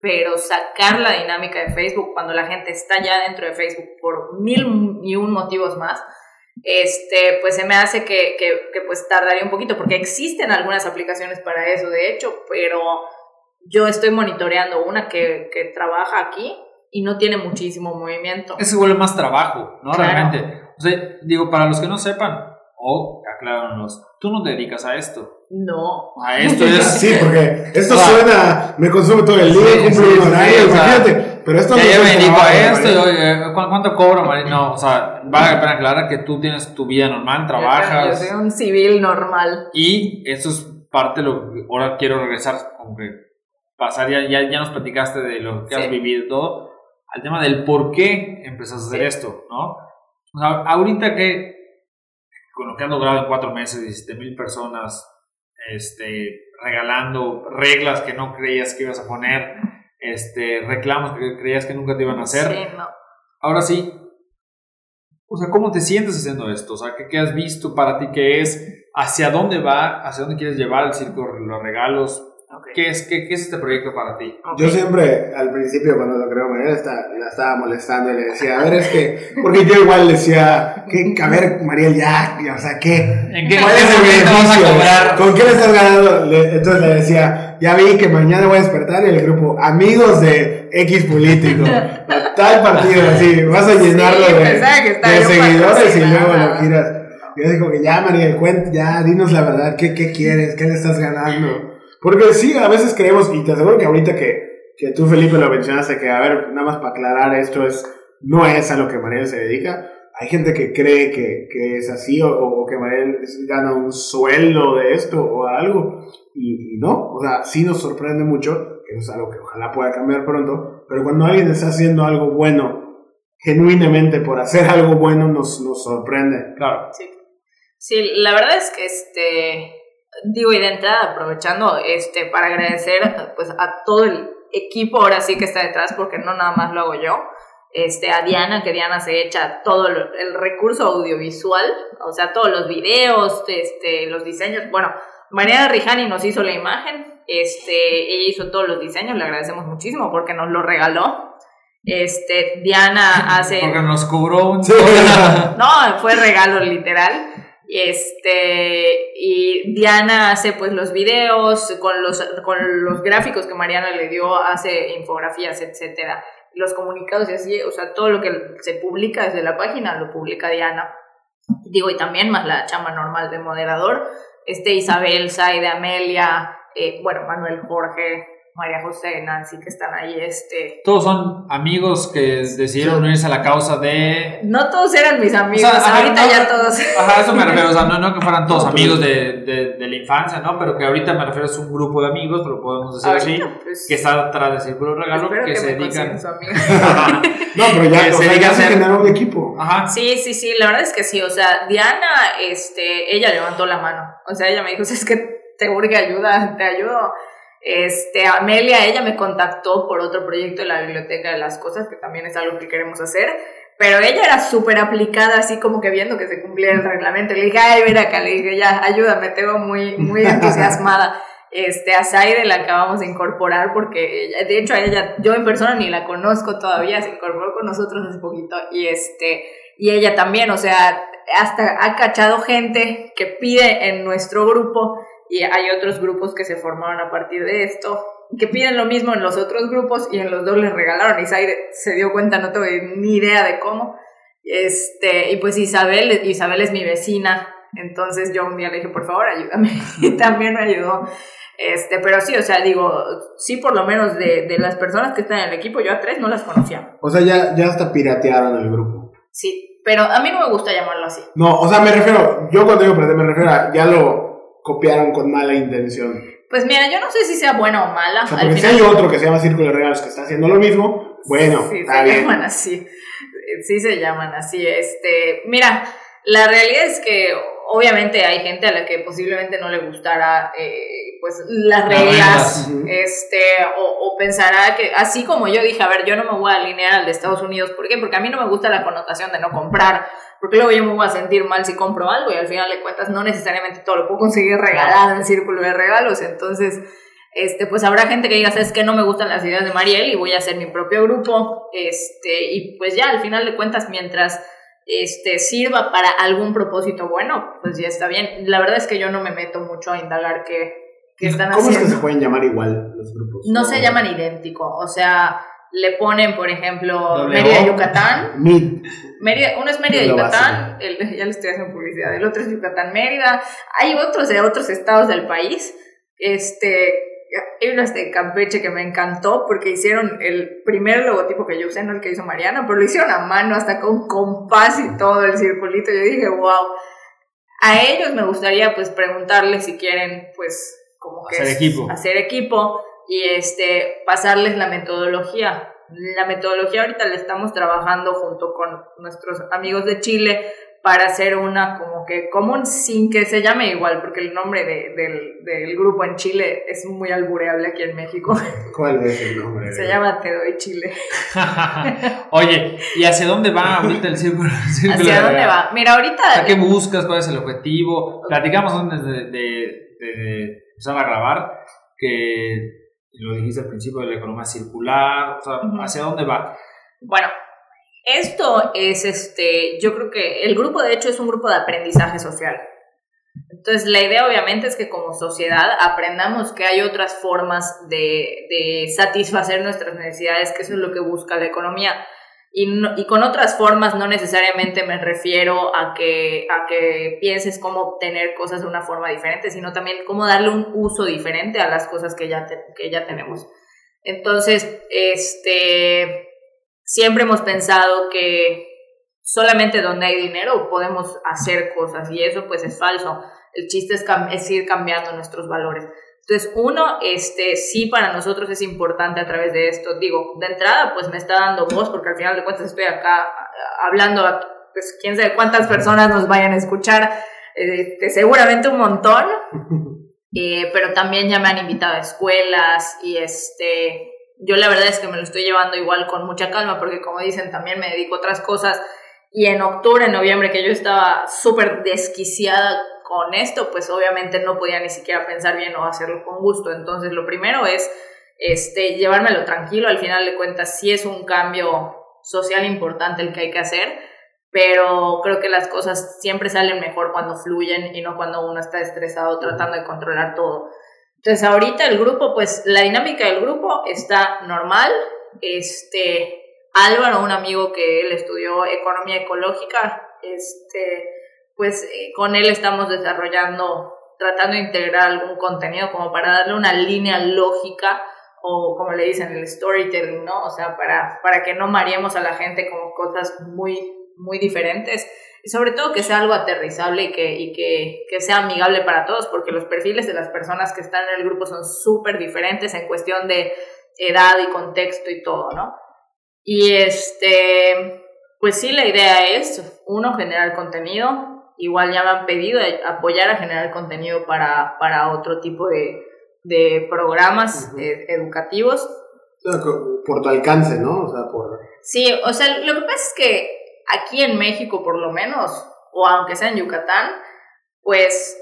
pero sacar la dinámica de Facebook cuando la gente está ya dentro de Facebook por mil y un motivos más, este, pues se me hace que, que, pues tardaría un poquito, porque existen algunas aplicaciones para eso, de hecho, pero yo estoy monitoreando una que, que trabaja aquí y no tiene muchísimo movimiento. Eso vuelve más trabajo, ¿no? Realmente. O sea, digo, para los que no sepan, o acláranos, tú no te dedicas a esto. No. A esto es. sí, porque esto suena, me consume todo el día, sí, cumplo sí, horario, imagínate. pero esto ya no me dedico a esto, oye, ¿cuánto cobro, María? No, o sea, vale la pena aclarar que tú tienes tu vida normal, trabajas. Yo soy un civil normal. Y eso es parte de lo que ahora quiero regresar, como que pasar, ya, ya, ya nos platicaste de lo que has vivido y todo, al tema del por qué empezaste a hacer esto, ¿no? O sea, ahorita que con lo que han logrado en cuatro meses, 17 mil personas, este, regalando reglas que no creías que ibas a poner, este, reclamos que creías que nunca te iban a hacer. Sí, no. Ahora sí, o sea, ¿cómo te sientes haciendo esto? O sea, ¿qué, ¿qué, has visto para ti que es hacia dónde va, hacia dónde quieres llevar el circo, los regalos. ¿Qué, es, qué, es este proyecto para ti? Yo siempre, al principio, cuando lo creo, Mariel la estaba molestando y le decía, a ver, es que, porque yo igual le decía, que, a ver, Mariel, ya, o sea, ¿qué? ¿En qué ¿Cuál es el beneficio? ¿Con qué le estás ganando? entonces le decía, ya vi que mañana voy a despertar y el grupo, amigos de X político, tal partido, así, vas a llenarlo de, de seguidores y luego lo giras. Yo digo que ya, Mariel, cuenta, ya, dinos la verdad, ¿qué, qué quieres? ¿Qué le estás ganando? Porque sí, a veces creemos, y te aseguro que ahorita que, que tú, Felipe, lo mencionaste, que a ver, nada más para aclarar, esto es, no es a lo que Mariel se dedica. Hay gente que cree que, que es así, o, o, que Mariel gana un sueldo de esto o algo, y, y, no, o sea, sí nos sorprende mucho, que es algo que ojalá pueda cambiar pronto, pero cuando alguien está haciendo algo bueno, genuinamente por hacer algo bueno, nos, nos sorprende. Claro. Sí. Sí, la verdad es que este, digo, y de entrada aprovechando este, para agradecer pues a todo el equipo ahora sí que está detrás, porque no nada más lo hago yo, este, a Diana, que Diana se echa todo el recurso audiovisual, o sea, todos los videos, este, los diseños, bueno, Mariana Rijani nos hizo la imagen, este, ella hizo todos los diseños, le agradecemos muchísimo porque nos lo regaló. Este, Diana hace. Porque nos cobró un. no, fue regalo literal. Este, y Diana hace pues los videos con los, con los gráficos que Mariana le dio, hace infografías, etcétera, los comunicados y así, o sea, todo lo que se publica desde la página lo publica Diana. Digo, y también más la chama normal de moderador, este Isabel, Saide, Amelia, eh, bueno, Manuel Jorge, María José, Nancy, que están ahí. Este... Todos son amigos que decidieron unirse a la causa de... No todos eran mis amigos, ahorita ya todos... Ajá, eso me refiero, o sea, no, no que fueran todos amigos de, de, de, la infancia, ¿no? Pero que ahorita me refiero es un grupo de amigos, lo podemos decir así, pues, que está detrás de Círculo Regalo, que, que, se dedican... no, pero ya, o sea, ya se generó un equipo. Ajá. Sí, sí, sí, la verdad es que sí, o sea, Diana, este, ella levantó la mano, o sea, ella me dijo, es que te urge ayuda, te ayudo este, Amelia, ella me contactó por otro proyecto de la Biblioteca de las Cosas, que también es algo que queremos hacer, pero ella era súper aplicada, así como que viendo que se cumplía el reglamento. Le dije, ay, ven acá, le dije, ya, ayúdame, te veo muy, muy entusiasmada. Este, a Zaire la acabamos de incorporar porque, de hecho, a ella, yo en persona ni la conozco todavía, se incorporó con nosotros hace poquito y este, y ella también, o sea, hasta ha cachado gente que pide en nuestro grupo y hay otros grupos que se formaron a partir de esto, que piden lo mismo en los otros grupos y en los dos les regalaron. Isabel se dio cuenta, no tuve ni idea de cómo. Este, y pues Isabel, Isabel es mi vecina, entonces yo un día le dije, por favor, ayúdame. Y también me ayudó. Este, pero sí, o sea, digo, sí, por lo menos de, de las personas que están en el equipo, yo a tres no las conocía. O sea, ya, ya hasta piratearon el grupo. Sí, pero a mí no me gusta llamarlo así. No, o sea, me refiero, yo cuando digo piratear me refiero a ya lo copiaron con mala intención. Pues mira, yo no sé si sea buena o mala. porque si hay otro que se llama Círculo de Regalos que está haciendo lo mismo, bueno, sí, se llaman así. Sí se llaman así. Este, mira, la realidad es que obviamente hay gente a la que posiblemente no le gustará eh, pues las reglas, este, o, o, pensará que, así como yo dije, a ver, yo no me voy a alinear al de Estados Unidos, ¿por qué? Porque a mí no me gusta la connotación de no comprar, porque luego yo me voy a sentir mal si compro algo y al final de cuentas no necesariamente todo lo puedo conseguir regalado en círculo de regalos, entonces este, pues habrá gente que diga, sabes que no me gustan las ideas de Mariel y voy a hacer mi propio grupo, este, y pues ya al final de cuentas mientras este, sirva para algún propósito bueno, pues ya está bien. La verdad es que yo no me meto mucho a indagar qué, qué están haciendo. ¿Cómo es que se pueden llamar igual los grupos? No se llaman idéntico, o sea, le ponen, por ejemplo, Mérida, Yucatán. Mérida, uno es Mérida, Yucatán, el, ya le estoy haciendo publicidad, el otro es Yucatán, Mérida. Hay otros de otros estados del país. Este, hay uno de Campeche que me encantó porque hicieron el primer logotipo que yo usé, no el que hizo Mariana, pero lo hicieron a mano hasta con compás y todo el circulito. Yo dije, wow. A ellos me gustaría pues preguntarles si quieren pues como que hacer equipo. hacer equipo y este, pasarles la metodología. La metodología ahorita la estamos trabajando junto con nuestros amigos de Chile para hacer una como que común sin que se llame igual, porque el nombre de, del, del, grupo en Chile es muy albureable aquí en México. ¿Cuál es el nombre? Se llama Te doy Chile. Oye, ¿y hacia dónde va ahorita el círculo? ¿Hacia dónde va? Mira, ahorita... ¿Qué buscas? ¿Cuál es el objetivo? Platicamos antes de, de, de empezar a grabar que lo dijiste al principio de la economía circular, o sea, ¿hacia dónde va? Bueno, esto es este, yo creo que el grupo de hecho es un grupo de aprendizaje social. Entonces, la idea obviamente es que como sociedad aprendamos que hay otras formas de, de satisfacer nuestras necesidades, que eso es lo que busca la economía. Y, y, con otras formas no necesariamente me refiero a que, a que pienses cómo obtener cosas de una forma diferente, sino también cómo darle un uso diferente a las cosas que ya, que ya tenemos. Entonces, este, siempre hemos pensado que solamente donde hay dinero podemos hacer cosas y eso pues es falso. El chiste es, es ir cambiando nuestros valores. Entonces, uno, este, sí para nosotros es importante a través de esto. Digo, de entrada, pues me está dando voz, porque al final de cuentas estoy acá hablando, pues quién sabe cuántas personas nos vayan a escuchar, este, seguramente un montón, eh, pero también ya me han invitado a escuelas y este, yo la verdad es que me lo estoy llevando igual con mucha calma porque como dicen también me dedico a otras cosas y en octubre, en noviembre que yo estaba súper desquiciada con esto, pues obviamente no podía ni siquiera pensar bien o hacerlo con gusto. Entonces lo primero es este, llevármelo tranquilo, al final de cuentas sí es un cambio social importante el que hay que hacer, pero creo que las cosas siempre salen mejor cuando fluyen y no cuando uno está estresado tratando de controlar todo. Entonces ahorita el grupo, pues la dinámica del grupo está normal. Este, Álvaro, un amigo que él estudió economía ecológica, este, pues eh, con él estamos desarrollando, tratando de integrar algún contenido como para darle una línea lógica o como le dicen el storytelling, ¿no? O sea, para, para que no mareemos a la gente con cosas muy, muy diferentes y sobre todo que sea algo aterrizable y que, y que, que sea amigable para todos, porque los perfiles de las personas que están en el grupo son súper diferentes en cuestión de edad y contexto y todo, ¿no? Y este, pues sí, la idea es, uno, generar contenido, igual ya me han pedido apoyar a generar contenido para, para otro tipo de, de programas eh, educativos. Por tu alcance, ¿no? O sea, por... Sí, o sea, lo que pasa es que aquí en México por lo menos, o aunque sea en Yucatán, pues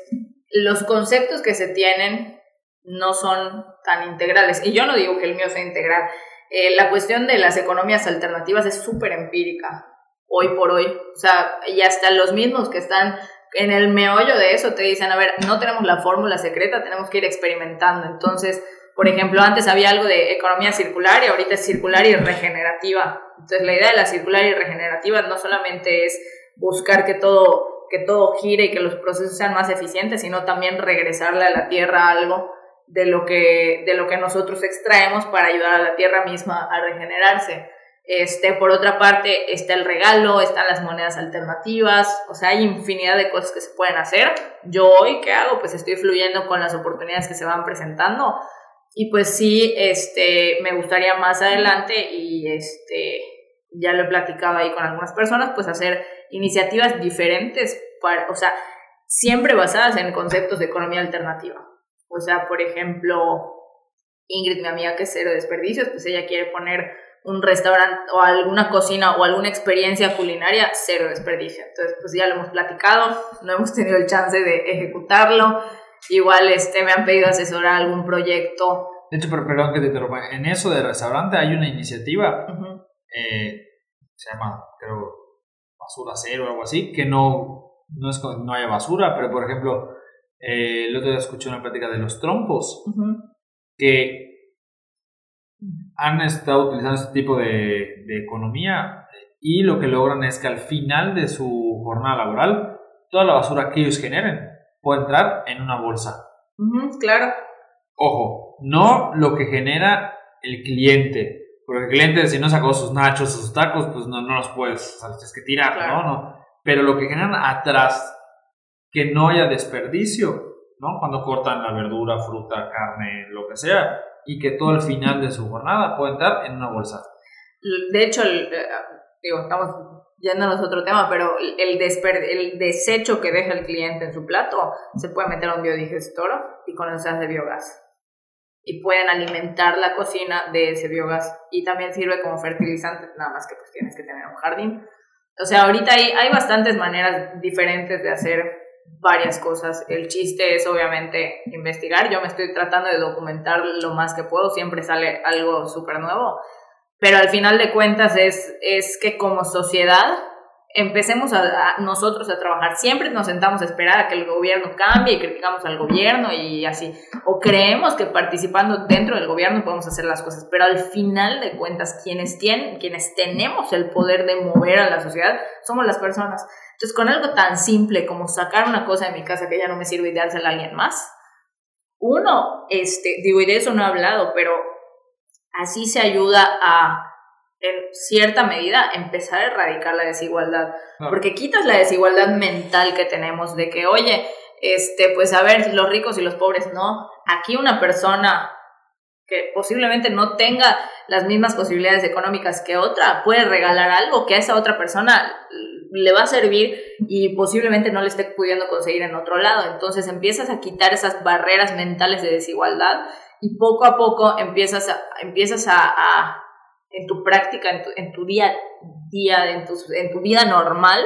los conceptos que se tienen no son tan integrales. Y yo no digo que el mío sea integral. Eh, la cuestión de las economías alternativas es súper empírica, hoy por hoy. O sea, y hasta los mismos que están en el meollo de eso te dicen, a ver, no tenemos la fórmula secreta, tenemos que ir experimentando. Entonces, por ejemplo, antes había algo de economía circular y ahorita es circular y regenerativa. Entonces, la idea de la circular y regenerativa no solamente es buscar que todo, que todo gire y que los procesos sean más eficientes, sino también regresarle a la tierra algo de lo que, de lo que nosotros extraemos para ayudar a la tierra misma a regenerarse. Este, por otra parte, está el regalo, están las monedas alternativas, o sea, hay infinidad de cosas que se pueden hacer. Yo hoy, ¿qué hago? Pues estoy fluyendo con las oportunidades que se van presentando y pues sí, este, me gustaría más adelante y este, ya lo he platicado ahí con algunas personas, pues hacer iniciativas diferentes, para, o sea, siempre basadas en conceptos de economía alternativa. O sea, por ejemplo, Ingrid, mi amiga que es cero desperdicios, pues ella quiere poner un restaurante o alguna cocina o alguna experiencia culinaria, cero desperdicio. Entonces, pues ya lo hemos platicado, no hemos tenido el chance de ejecutarlo, Igual este, me han pedido asesorar algún proyecto. De hecho, pero, perdón que te interrumpa. En eso de restaurante hay una iniciativa, eh, se llama, creo, basura cero o algo así, que no, no es no haya basura, pero por ejemplo, eh, el otro día escuché una plática de los trompos, que han estado utilizando este tipo de, de economía y lo que logran es que al final de su jornada laboral, toda la basura que ellos generen puede entrar en una bolsa. claro. Ojo, no lo que genera el cliente. Porque el cliente, si no sacó sus nachos, sus tacos, pues no, no los puedes, o tienes que tirar, ¿no? ¿no? Pero lo que generan atrás, que no haya desperdicio, ¿no? Cuando cortan la verdura, fruta, carne, lo que sea, y que todo el final de su jornada puede entrar en una bolsa. De hecho, eh, digo, estamos yéndonos a otro tema, pero el, desper, el desecho que deja el cliente en su plato se puede meter a un biodigestor y con eso se hace biogás. Y pueden alimentar la cocina de ese biogás. Y también sirve como fertilizante, nada más que pues tienes que tener un jardín. O sea, ahorita hay, hay bastantes maneras diferentes de hacer varias cosas. El chiste es obviamente investigar. Yo me estoy tratando de documentar lo más que puedo. Siempre sale algo súper nuevo pero al final de cuentas es, es que como sociedad empecemos a, nosotros a trabajar. Siempre nos sentamos a esperar a que el gobierno cambie y criticamos al gobierno y así. O creemos que participando dentro del gobierno podemos hacer las cosas. Pero al final de cuentas, quienes, tienen, quienes tenemos el poder de mover a la sociedad somos las personas. Entonces, con algo tan simple como sacar una cosa de mi casa que ya no me sirve y dársela a alguien más, uno, este, digo, y de eso no he hablado, pero Así se ayuda a, en cierta medida, empezar a erradicar la desigualdad. Porque quitas la desigualdad mental que tenemos de que, oye, este, pues a ver, los ricos y los pobres, no. Aquí una persona que posiblemente no tenga las mismas posibilidades económicas que otra, puede regalar algo que a esa otra persona le va a servir y posiblemente no le esté pudiendo conseguir en otro lado. Entonces empiezas a quitar esas barreras mentales de desigualdad y poco a poco empiezas a, empiezas a, en tu práctica, en tu, en tu día día, en tu, en tu vida normal,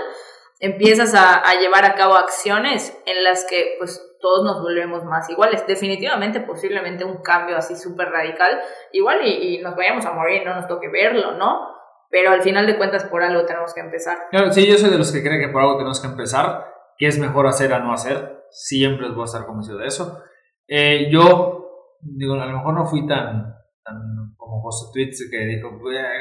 empiezas a, llevar a cabo acciones en las que pues todos nos volvemos más iguales. Definitivamente, posiblemente un cambio así súper radical, igual y, nos vayamos a morir, no nos toque verlo, ¿no? Pero al final de cuentas por algo tenemos que empezar. Claro, sí, yo soy de los que creen que por algo tenemos que empezar, que es mejor hacer a no hacer, siempre voy a estar convencido de eso. Eh, yo digo, a lo mejor no fui tan, tan como José Tweets que dijo,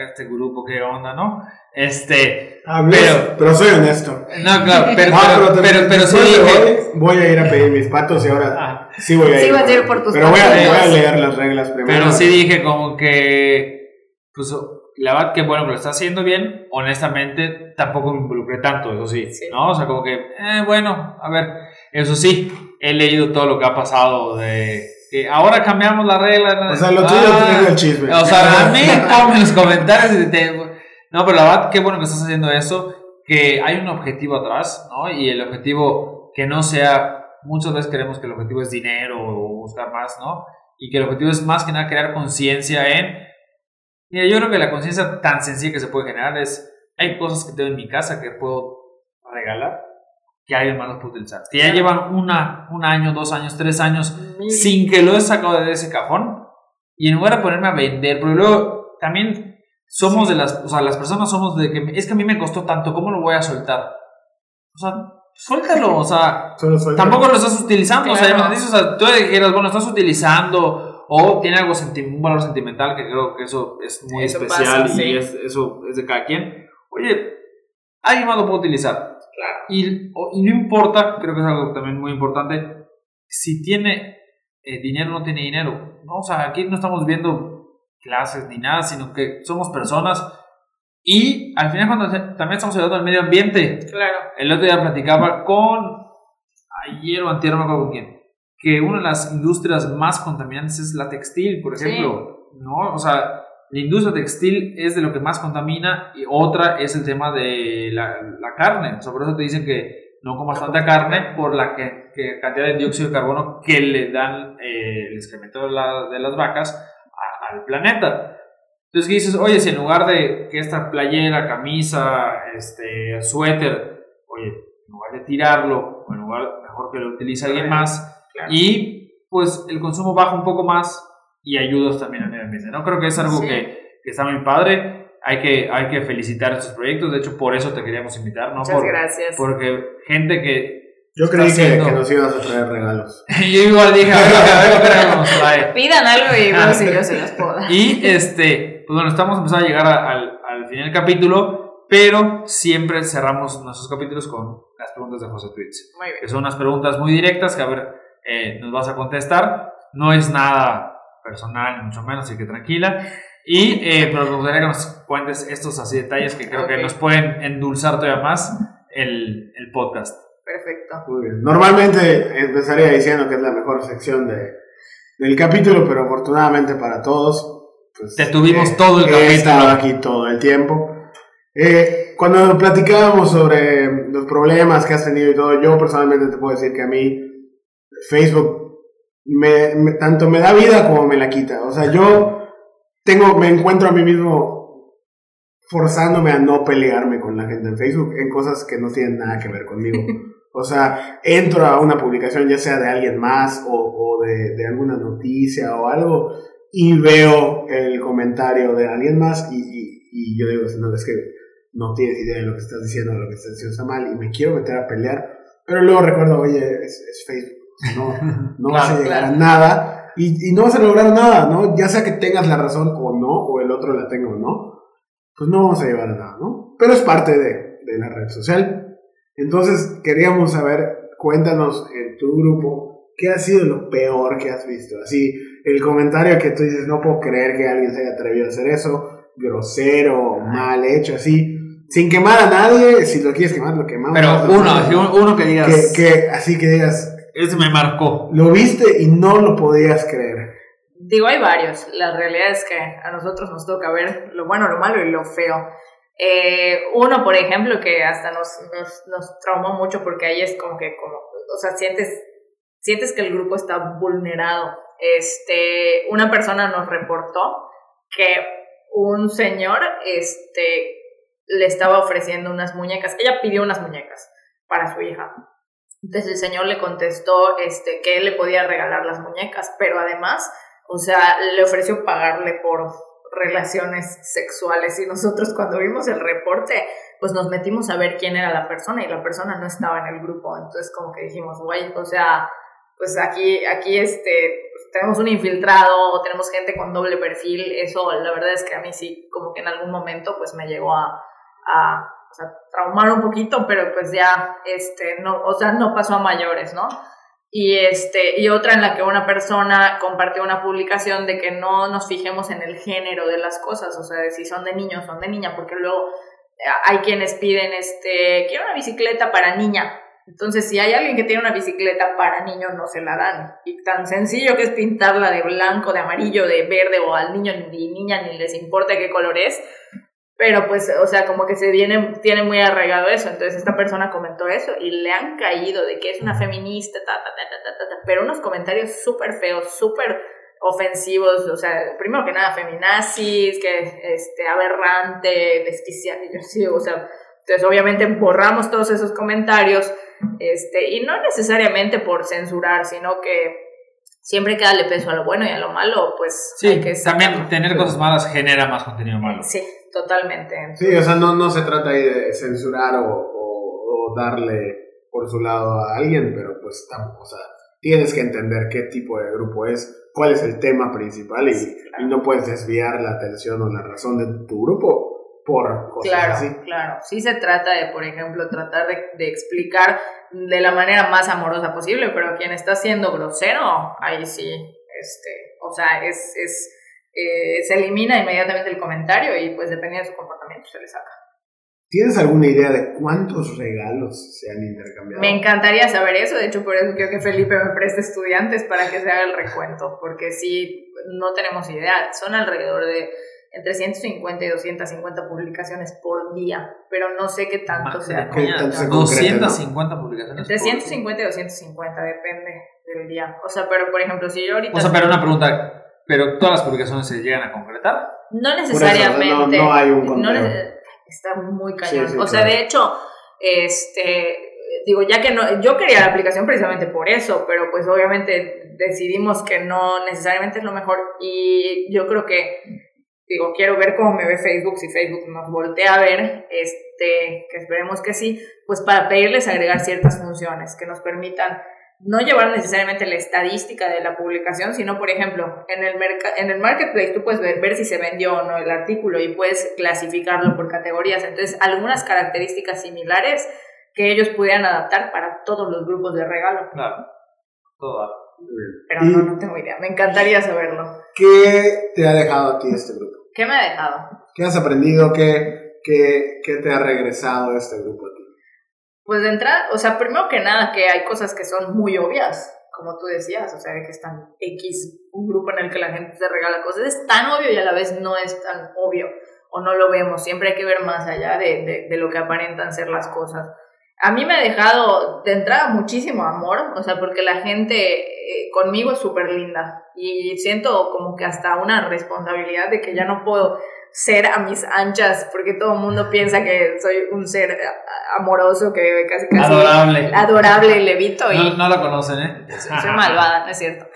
este grupo, qué onda, ¿no? Este, pero, pero soy honesto. No, claro, pero, pero, pero, sí dije, voy a ir a pedir mis patos y ahora ah. sí voy a ir. Sí a ir por tus pero voy a, voy a, leer las reglas primero. Pero sí dije como que, pues, la verdad que bueno, que lo está haciendo bien, honestamente tampoco me involucré tanto, eso sí, ¿no? O sea, como que, eh, bueno, a ver, eso sí, he leído todo lo que ha pasado de ahora cambiamos la regla. O sea, lo tuyo ah, el chisme. O sea, a mí ponme los comentarios. No, pero la verdad, qué bueno que estás haciendo eso. Que hay un objetivo atrás, ¿no? Y el objetivo que no sea. Muchas veces queremos que el objetivo es dinero o buscar más, ¿no? Y que el objetivo es más que nada crear conciencia en. Mira, yo creo que la conciencia tan sencilla que se puede generar es. Hay cosas que tengo en mi casa que puedo regalar que alguien más los puede utilizar. Que ya llevan una, un año, dos años, tres años sin que lo he sacado de ese cajón. Y en lugar de ponerme a vender, pero luego también somos de las, o sea, las personas somos de que es que a mí me costó tanto, ¿cómo lo voy a soltar? O sea, suéltalo, o sea, tampoco lo estás utilizando, o sea, o sea, tú dijeras, bueno, estás utilizando o tiene algo un valor sentimental que creo que eso es muy especial y eso es de cada quien. Oye, alguien más lo puede utilizar. Y, no importa, creo que es algo también muy importante, si tiene eh, dinero o no tiene dinero. ¿no? O sea, aquí no estamos viendo clases ni nada, sino que somos personas y al final cuando también estamos ayudando al medio ambiente. Claro. El otro día platicaba con, ayer o antier, no me acuerdo con quién, que una de las industrias más contaminantes es la textil, por ejemplo. ¿no? O sea, la industria textil es de lo que más contamina y otra es el tema de la, la carne. Sobre eso te dicen que no comas tanta carne por la que, cantidad de dióxido de carbono que le dan eh, el excremento de, las vacas al planeta. Entonces dices, oye, si en lugar de que esta playera, camisa, este, suéter, oye, en lugar de tirarlo, o en lugar, mejor que lo utilice alguien más, y pues el consumo baja un poco más, y ayudas también al medio ambiente. ¿no? Creo que es algo que, que, está muy padre. Hay que, hay que felicitar estos proyectos. De hecho, por eso te queríamos invitar. ¿no? Muchas gracias. Porque gente que. Yo creí que, que, nos ibas a traer regalos. yo igual dije, a ver, a ver, Pidan algo y bueno, si yo se los puedo Y este, pues bueno, estamos empezando a llegar al, al final del capítulo, pero siempre cerramos nuestros capítulos con las preguntas de José bien. Que son unas preguntas muy directas que, a ver, eh, nos vas a contestar. No es nada personal, mucho menos, así que tranquila. Y eh, pero me gustaría que nos cuentes estos así detalles que creo que nos pueden endulzar todavía más el, el podcast. Perfecto. Muy bien. Normalmente empezaría diciendo que es la mejor sección de, del capítulo, pero afortunadamente para todos, pues, te tuvimos todo el capítulo. He estado aquí todo el tiempo. Eh, cuando platicábamos sobre los problemas que has tenido y todo, yo personalmente te puedo decir que a mí Facebook me, tanto me da vida como me la quita. O sea, yo tengo, me encuentro a mí mismo forzándome a no pelearme con la gente en Facebook en cosas que no tienen nada que ver conmigo. O sea, entro a una publicación ya sea de alguien más o, o de, de, alguna noticia o algo y veo el comentario de alguien más y, y, y yo digo, no, es que no tienes idea de lo que estás diciendo, de lo que estás diciendo está mal y me quiero meter a pelear, pero luego recuerdo, oye, es, es Facebook, no, no vas a llegar a nada y, y, no vas a lograr nada, ¿no? Ya sea que tengas la razón o no, o el otro la tenga o no, pues no vamos a llevar a nada, ¿no? Pero es parte de, de la red social. Entonces, queríamos saber, cuéntanos en tu grupo, ¿qué ha sido lo peor que has visto? Así, el comentario que tú dices, no puedo creer que alguien se haya atrevido a hacer eso, grosero, mal hecho, así sin quemar a nadie, si lo quieres quemar, lo quemamos. Pero uno, uno que digas. Que, así que digas. Ese me marcó. Lo viste y no lo podías creer. Digo, hay varios. La realidad es que a nosotros nos toca ver lo bueno, lo malo y lo feo. Eh, uno, por ejemplo, que hasta nos, nos, nos traumó mucho porque ahí es como que, como, o sea, sientes, sientes que el grupo está vulnerado. Este, una persona nos reportó que un señor, este, le estaba ofreciendo unas muñecas. Ella pidió unas muñecas para su hija. Entonces el señor le contestó este, que él le podía regalar las muñecas, pero además, o sea, le ofreció pagarle por relaciones sexuales. Y nosotros cuando vimos el reporte, pues nos metimos a ver quién era la persona y la persona no estaba en el grupo, entonces como que dijimos, guay, o sea, pues aquí, aquí este, pues tenemos un infiltrado tenemos gente con doble perfil, eso la verdad es que a mí sí, como que en algún momento pues me llegó a, a o sea, traumar un poquito, pero pues ya, este, no, o sea, no pasó a mayores, ¿no? Y, este, y otra en la que una persona compartió una publicación de que no nos fijemos en el género de las cosas, o sea, de si son de niños o son de niña, porque luego eh, hay quienes piden, este, quiero una bicicleta para niña. Entonces, si hay alguien que tiene una bicicleta para niño, no se la dan. Y tan sencillo que es pintarla de blanco, de amarillo, de verde, o al niño ni niña ni les importa qué color es, pero pues, o sea, como que se viene, tiene muy arraigado eso. Entonces esta persona comentó eso y le han caído de que es una feminista, ta, ta, ta, ta, ta, pero unos comentarios súper feos, súper ofensivos, o sea, primero que nada, feminazis, que, este, aberrante, desquiciado, sí, o sea, entonces obviamente borramos todos esos comentarios, este, y no necesariamente por censurar, sino que siempre que darle peso a lo bueno y a lo malo, pues sí, hay que también tener cosas malas genera más contenido malo. Sí, totalmente. Sí, o sea, no, no se trata ahí de censurar o, o, darle por su lado a alguien, pero pues o sea, tienes que entender qué tipo de grupo es, cuál es el tema principal y, y no puedes desviar la atención o la razón de tu grupo por cosas claro, así. Claro, sí se trata de, por ejemplo, tratar de, de, explicar de la manera más amorosa posible, pero quien está siendo grosero, ahí sí, este, o sea, es, es eh, se elimina inmediatamente el comentario y pues dependiendo de su comportamiento se le saca. ¿Tienes alguna idea de cuántos regalos se han intercambiado? Me encantaría saber eso, de hecho por eso quiero que Felipe me preste estudiantes para que se haga el recuento, porque si no tenemos idea, son alrededor de entre 150 y 250 publicaciones por día, pero no sé qué tanto sea. ¿Qué tanto se 250 publicaciones. Entre 150 y 250, depende del día. O sea, pero por ejemplo, si yo ahorita... O sea, pero una pregunta, pero todas las publicaciones se llegan a concretar. No necesariamente. no, hay un no Está muy cañón. o sea, de hecho, este digo, ya que no, yo quería la aplicación precisamente por eso, pero pues obviamente decidimos que no necesariamente es lo mejor y yo creo que, digo, quiero ver cómo me ve Facebook, si Facebook nos voltea a ver, este, que esperemos que sí, pues para pedirles agregar ciertas funciones que nos permitan no llevar necesariamente la estadística de la publicación, sino, por ejemplo, en el, en el marketplace tú puedes ver, ver, si se vendió o no el artículo y puedes clasificarlo por categorías. Entonces, algunas características similares que ellos pudieran adaptar para todos los grupos de regalo. Claro, todo. Pero no, no tengo idea. Me encantaría saberlo. ¿Qué te ha dejado a ti este grupo? ¿Qué me ha dejado? ¿Qué has aprendido? ¿Qué, qué, qué te ha regresado este grupo a ti? Pues de entrada, o sea, primero que nada que hay cosas que son muy obvias, como tú decías, o sea, que están X, un grupo en el que la gente se regala cosas, es tan obvio y a la vez no es tan obvio. o no lo vemos, siempre hay que ver más allá de, de, lo que aparentan ser las cosas. A mí me ha dejado de entrada muchísimo amor, o sea, porque la gente eh, conmigo es súper linda y siento como que hasta una responsabilidad de que ya no puedo ser a mis anchas, porque todo el mundo piensa que soy un ser amoroso, que casi casi adorable, adorable y levito. Y no, lo conocen, ¿eh? Soy malvada, no es cierto.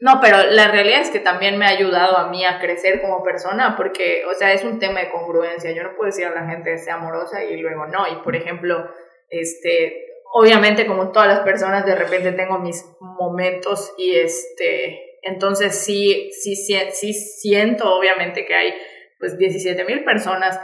No, pero la realidad es que también me ha ayudado a mí a crecer como persona, porque, o sea, es un tema de congruencia. Yo no puedo decir a la gente sea amorosa y luego no. Y, por ejemplo, este, obviamente como todas las personas, de repente tengo mis momentos y, este, entonces sí, sí, siento, obviamente, que hay pues 17 mil personas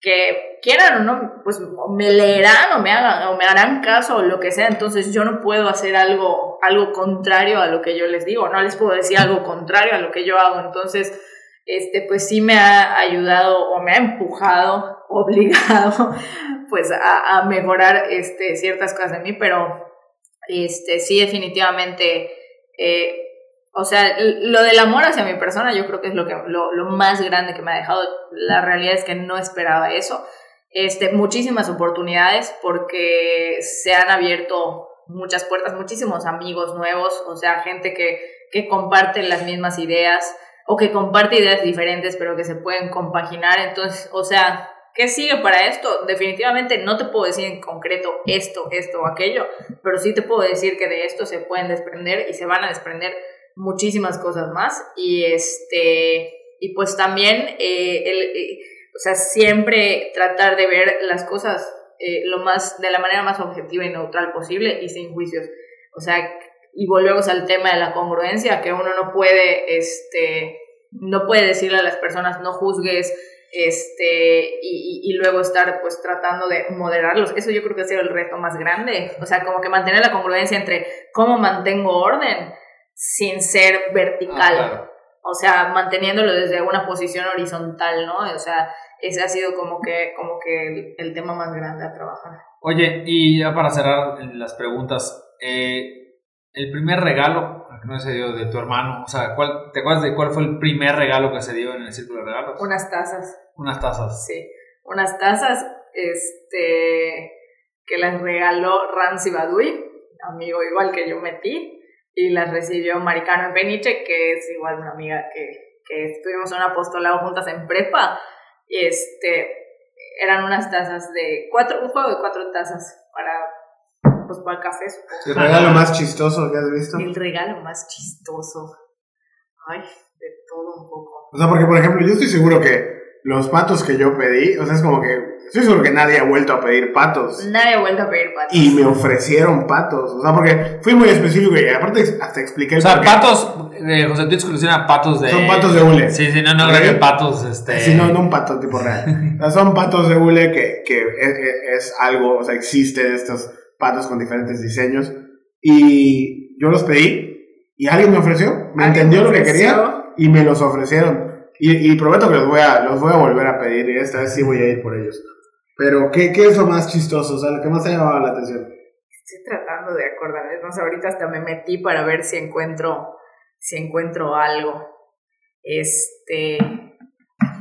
que quieran o no, pues me leerán o me, hagan, o me harán caso o lo que sea, entonces yo no puedo hacer algo, algo contrario a lo que yo les digo, no les puedo decir algo contrario a lo que yo hago, entonces, este, pues sí me ha ayudado o me ha empujado, obligado, pues a, a mejorar este, ciertas cosas de mí, pero este, sí definitivamente... Eh, o sea, lo del amor hacia mi persona yo creo que es lo, que, lo, lo, más grande que me ha dejado. La realidad es que no esperaba eso. Este, muchísimas oportunidades porque se han abierto muchas puertas, muchísimos amigos nuevos, o sea, gente que, que comparte las mismas ideas o que comparte ideas diferentes pero que se pueden compaginar. Entonces, o sea, ¿qué sigue para esto? Definitivamente no te puedo decir en concreto esto, esto o aquello, pero sí te puedo decir que de esto se pueden desprender y se van a desprender muchísimas cosas más y este y pues también eh, el, eh, o sea siempre tratar de ver las cosas eh, lo más de la manera más objetiva y neutral posible y sin juicios. O sea y volvemos al tema de la congruencia que uno no puede este no puede decirle a las personas no juzgues este y, y, luego estar pues tratando de moderarlos. Eso yo creo que ha sido el reto más grande. O sea como que mantener la congruencia entre cómo mantengo orden sin ser vertical. Ah, o sea, manteniéndolo desde una posición horizontal, ¿no? O sea, ese ha sido como que, como que el, tema más grande a trabajar. Oye, y ya para cerrar las preguntas, eh, el primer regalo que no se dio de tu hermano, o sea, ¿cuál, ¿te acuerdas de cuál fue el primer regalo que se dio en el círculo de regalos? Unas tazas. Unas tazas. Sí, unas tazas, este, que las regaló Ramsey Badui, amigo igual que yo metí y las recibió Maricano en Peniche, que es igual una amiga que, que estuvimos en un apostolado juntas en prepa. Y este, eran unas tazas de cuatro, un juego de cuatro tazas para, pues, para el café. ¿El regalo más chistoso que has visto? El regalo más chistoso. Ay, de todo un poco. O sea, porque por ejemplo, yo estoy seguro que los patos que yo pedí, o sea, es como que Estoy seguro que nadie ha vuelto a pedir patos. Nadie ha vuelto a pedir patos. Y me ofrecieron patos. O sea, porque fui muy específico y aparte hasta expliqué el O sea, patos de José Luis exclusión patos de. Son patos de hule. Sí, sí, no, no, patos. Este... Sí, no, no un pato tipo real. o sea, son patos de hule que, que es, es, algo, o sea, existen estos patos con diferentes diseños. Y yo los pedí y alguien me ofreció, me entendió lo que quería y me los ofrecieron. Y, y, prometo que los voy, a, los voy a volver a pedir y esta vez sí voy a ir por ellos. Pero, ¿qué, ¿qué es lo más chistoso? O sea, lo que más te ha llamado la atención. Estoy tratando de acordarme. No sé, ahorita hasta me metí para ver si encuentro, si encuentro algo. Este.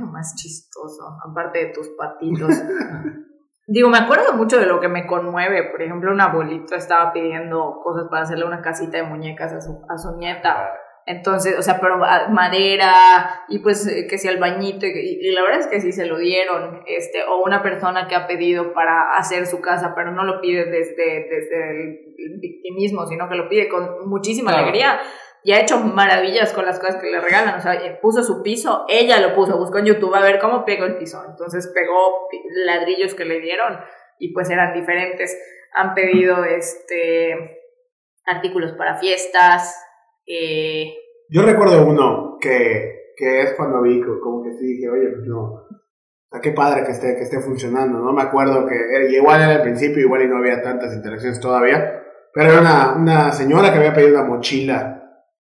Lo más chistoso, aparte de tus patitos. Digo, me acuerdo mucho de lo que me conmueve. Por ejemplo, un abuelito estaba pidiendo cosas para hacerle una casita de muñecas a su, a su nieta. Entonces, o sea, pero madera y pues eh, que sea el bañito y, la verdad es que sí se lo dieron, este, o una persona que ha pedido para hacer su casa, pero no lo pide desde, desde el victimismo, sino que lo pide con muchísima alegría. Y ha hecho maravillas con las cosas que le regalan, o sea, puso su piso, ella lo puso, buscó en YouTube a ver cómo pegó el piso, entonces pegó ladrillos que le dieron y pues eran diferentes, han pedido este artículos para fiestas, eh, Yo recuerdo uno que, que es cuando vi, como que sí dije, oye, pues no, o sea, qué padre que esté, que esté funcionando, ¿no? Me acuerdo que igual era el principio, igual y no había tantas interacciones todavía, pero era una, una señora que había pedido una mochila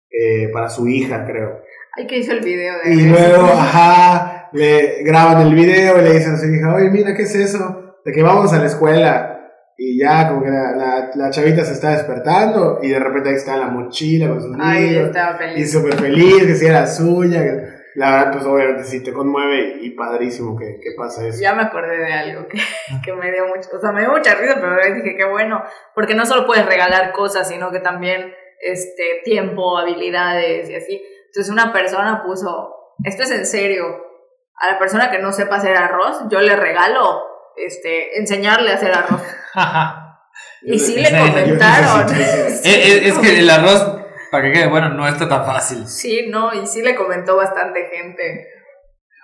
eh, para su hija, creo. Ay, que hizo el video de Y luego, ajá, le graban el video y le dicen a su hija, oye, mira, ¿qué es eso? De que vamos a la escuela. Y ya como que la, la, chavita se está despertando y de repente ahí está la mochila con sus Ay, estaba feliz. Y súper feliz, que si era suya. la verdad, pues obviamente sí te conmueve y padrísimo que, que pasa eso. Ya me acordé de algo que, que, me dio mucho, o sea, me dio mucha risa, pero dije qué bueno, porque no solo puedes regalar cosas, sino que también este, tiempo, habilidades y así. Entonces una persona puso, esto es en serio, a la persona que no sepa hacer arroz, yo le regalo este, enseñarle a hacer arroz. y sí le comentaron. es que el arroz para que quede bueno, no está tan fácil. Sí, no, y sí le comentó bastante gente.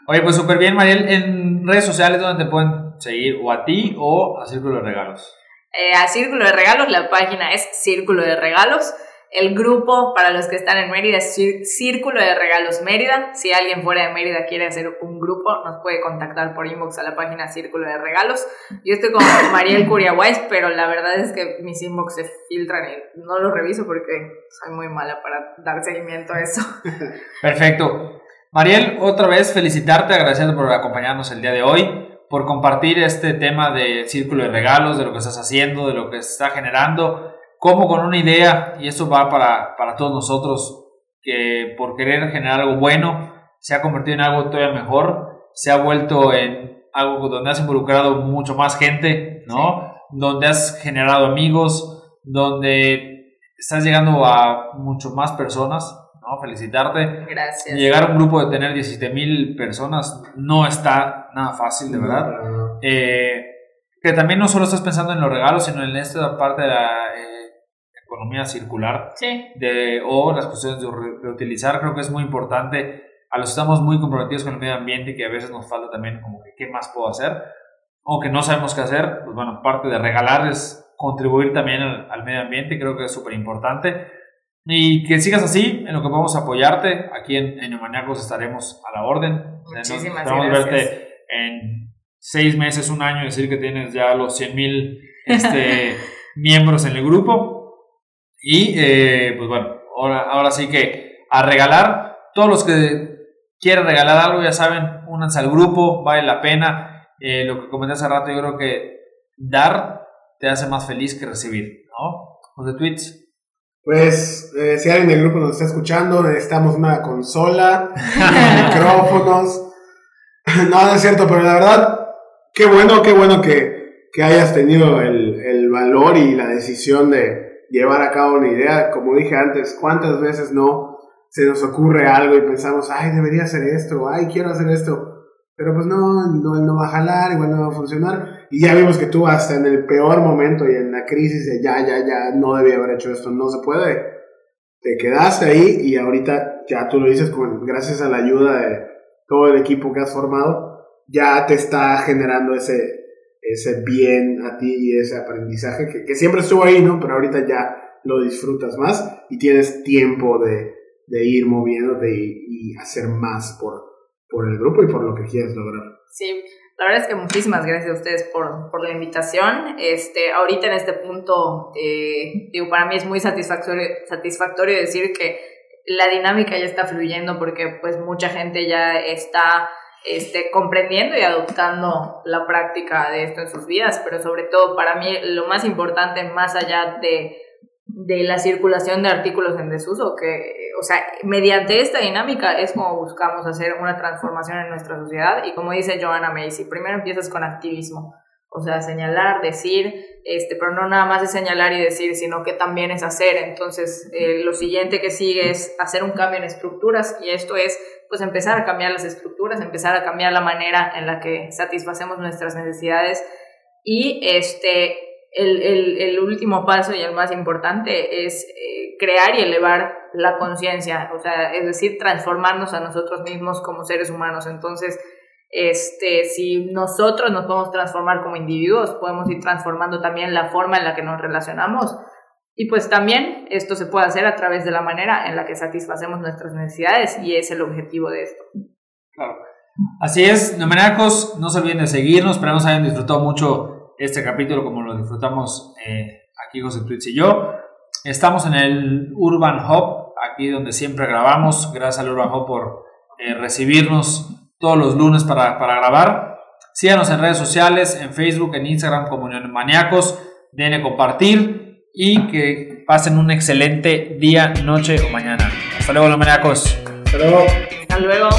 Oye, pues súper bien, Mariel. En redes sociales, ¿dónde te pueden seguir? ¿O a ti o a Círculo de Regalos? Eh, a Círculo de Regalos, la página es Círculo de Regalos. El grupo para los que están en Mérida es Círculo de Regalos Mérida. Si alguien fuera de Mérida quiere hacer un grupo, nos puede contactar por inbox a la página Círculo de Regalos. Yo estoy con Mariel Curiaguais, pero la verdad es que mis inbox se filtran y no los reviso porque soy muy mala para dar seguimiento a eso. Perfecto. Mariel, otra vez felicitarte, agradeciendo por acompañarnos el día de hoy, por compartir este tema de Círculo de Regalos, de lo que estás haciendo, de lo que se está generando como con una idea, y eso va para, para todos nosotros, que por querer generar algo bueno, se ha convertido en algo todavía mejor, se ha vuelto en algo donde has involucrado mucho más gente, ¿no? Donde has generado amigos, donde estás llegando a mucho más personas, ¿no? Felicitarte. Gracias. Llegar a un grupo de tener 17 mil personas no está nada fácil, de verdad. Eh, que también no solo estás pensando en los regalos, sino en esta parte de la... Eh, economía circular de, o las cuestiones de reutilizar, creo que es muy importante. A los que estamos muy comprometidos con el medio ambiente y que a veces nos falta también como que qué más puedo hacer o que no sabemos qué hacer, pues bueno, parte de regalar es contribuir también al, medio ambiente, creo que es súper importante. Y que sigas así, en lo que podemos apoyarte. Aquí en, en estaremos a la orden. Muchísimas gracias. verte en seis meses, un año, decir que tienes ya los 100 mil este, miembros en el grupo. Y eh, pues bueno, ahora, ahora sí que a regalar, todos los que quieran regalar algo, ya saben, únanse al grupo, vale la pena. Eh, lo que comenté hace rato, yo creo que dar te hace más feliz que recibir, ¿no? Los de tweets. Pues eh, si alguien del grupo nos está escuchando, necesitamos una consola, micrófonos. no, no es cierto, pero la verdad, qué bueno, qué bueno que, que hayas tenido el, el valor y la decisión de, llevar a cabo una idea. Como dije antes, ¿cuántas veces no se nos ocurre algo y pensamos, ay, debería hacer esto, ay, quiero hacer esto? Pero pues no, no, no va a jalar, igual no va a funcionar. Y ya vimos que tú hasta en el peor momento y en la crisis de ya, ya, ya, no debía haber hecho esto, no se puede. Te quedaste ahí y ahorita ya tú lo dices con, gracias a la ayuda de todo el equipo que has formado, ya te está generando ese, ese bien a ti y ese aprendizaje que, que, siempre estuvo ahí, ¿no? Pero ahorita ya lo disfrutas más y tienes tiempo de, de ir moviéndote y, hacer más por, por el grupo y por lo que quieres lograr. Sí, la verdad es que muchísimas gracias a ustedes por, por la invitación. Este, ahorita en este punto, eh, digo, para mí es muy satisfactorio, satisfactorio decir que la dinámica ya está fluyendo porque pues mucha gente ya está este, comprendiendo y adoptando la práctica de esto en sus vidas, pero sobre todo para mí lo más importante, más allá de, de la circulación de artículos en desuso, que, o sea, mediante esta dinámica es como buscamos hacer una transformación en nuestra sociedad y como dice Joanna Macy, primero empiezas con activismo, o sea, señalar, decir, este, pero no nada más de señalar y decir, sino que también es hacer. Entonces, eh, lo siguiente que sigue es hacer un cambio en estructuras y esto es pues empezar a cambiar las estructuras, empezar a cambiar la manera en la que satisfacemos nuestras necesidades y este, el, el, el último paso y el más importante es eh, crear y elevar la conciencia, o sea, es decir, transformarnos a nosotros mismos como seres humanos. Entonces, este, si nosotros nos podemos transformar como individuos, podemos ir transformando también la forma en la que nos relacionamos y pues también esto se puede hacer a través de la manera en la que satisfacemos nuestras necesidades y es el objetivo de esto. Claro. Así es, numeracos, no se olviden de seguirnos, esperamos hayan disfrutado mucho este capítulo como lo disfrutamos eh, aquí José Twitch y yo. Estamos en el Urban Hub, aquí donde siempre grabamos, gracias al Urban Hub por eh, recibirnos todos los lunes para, para grabar. Síganos en redes sociales, en Facebook, en Instagram como Maníacos, denle compartir y que pasen un excelente día, noche o mañana. Hasta luego, los Hasta luego. Hasta luego.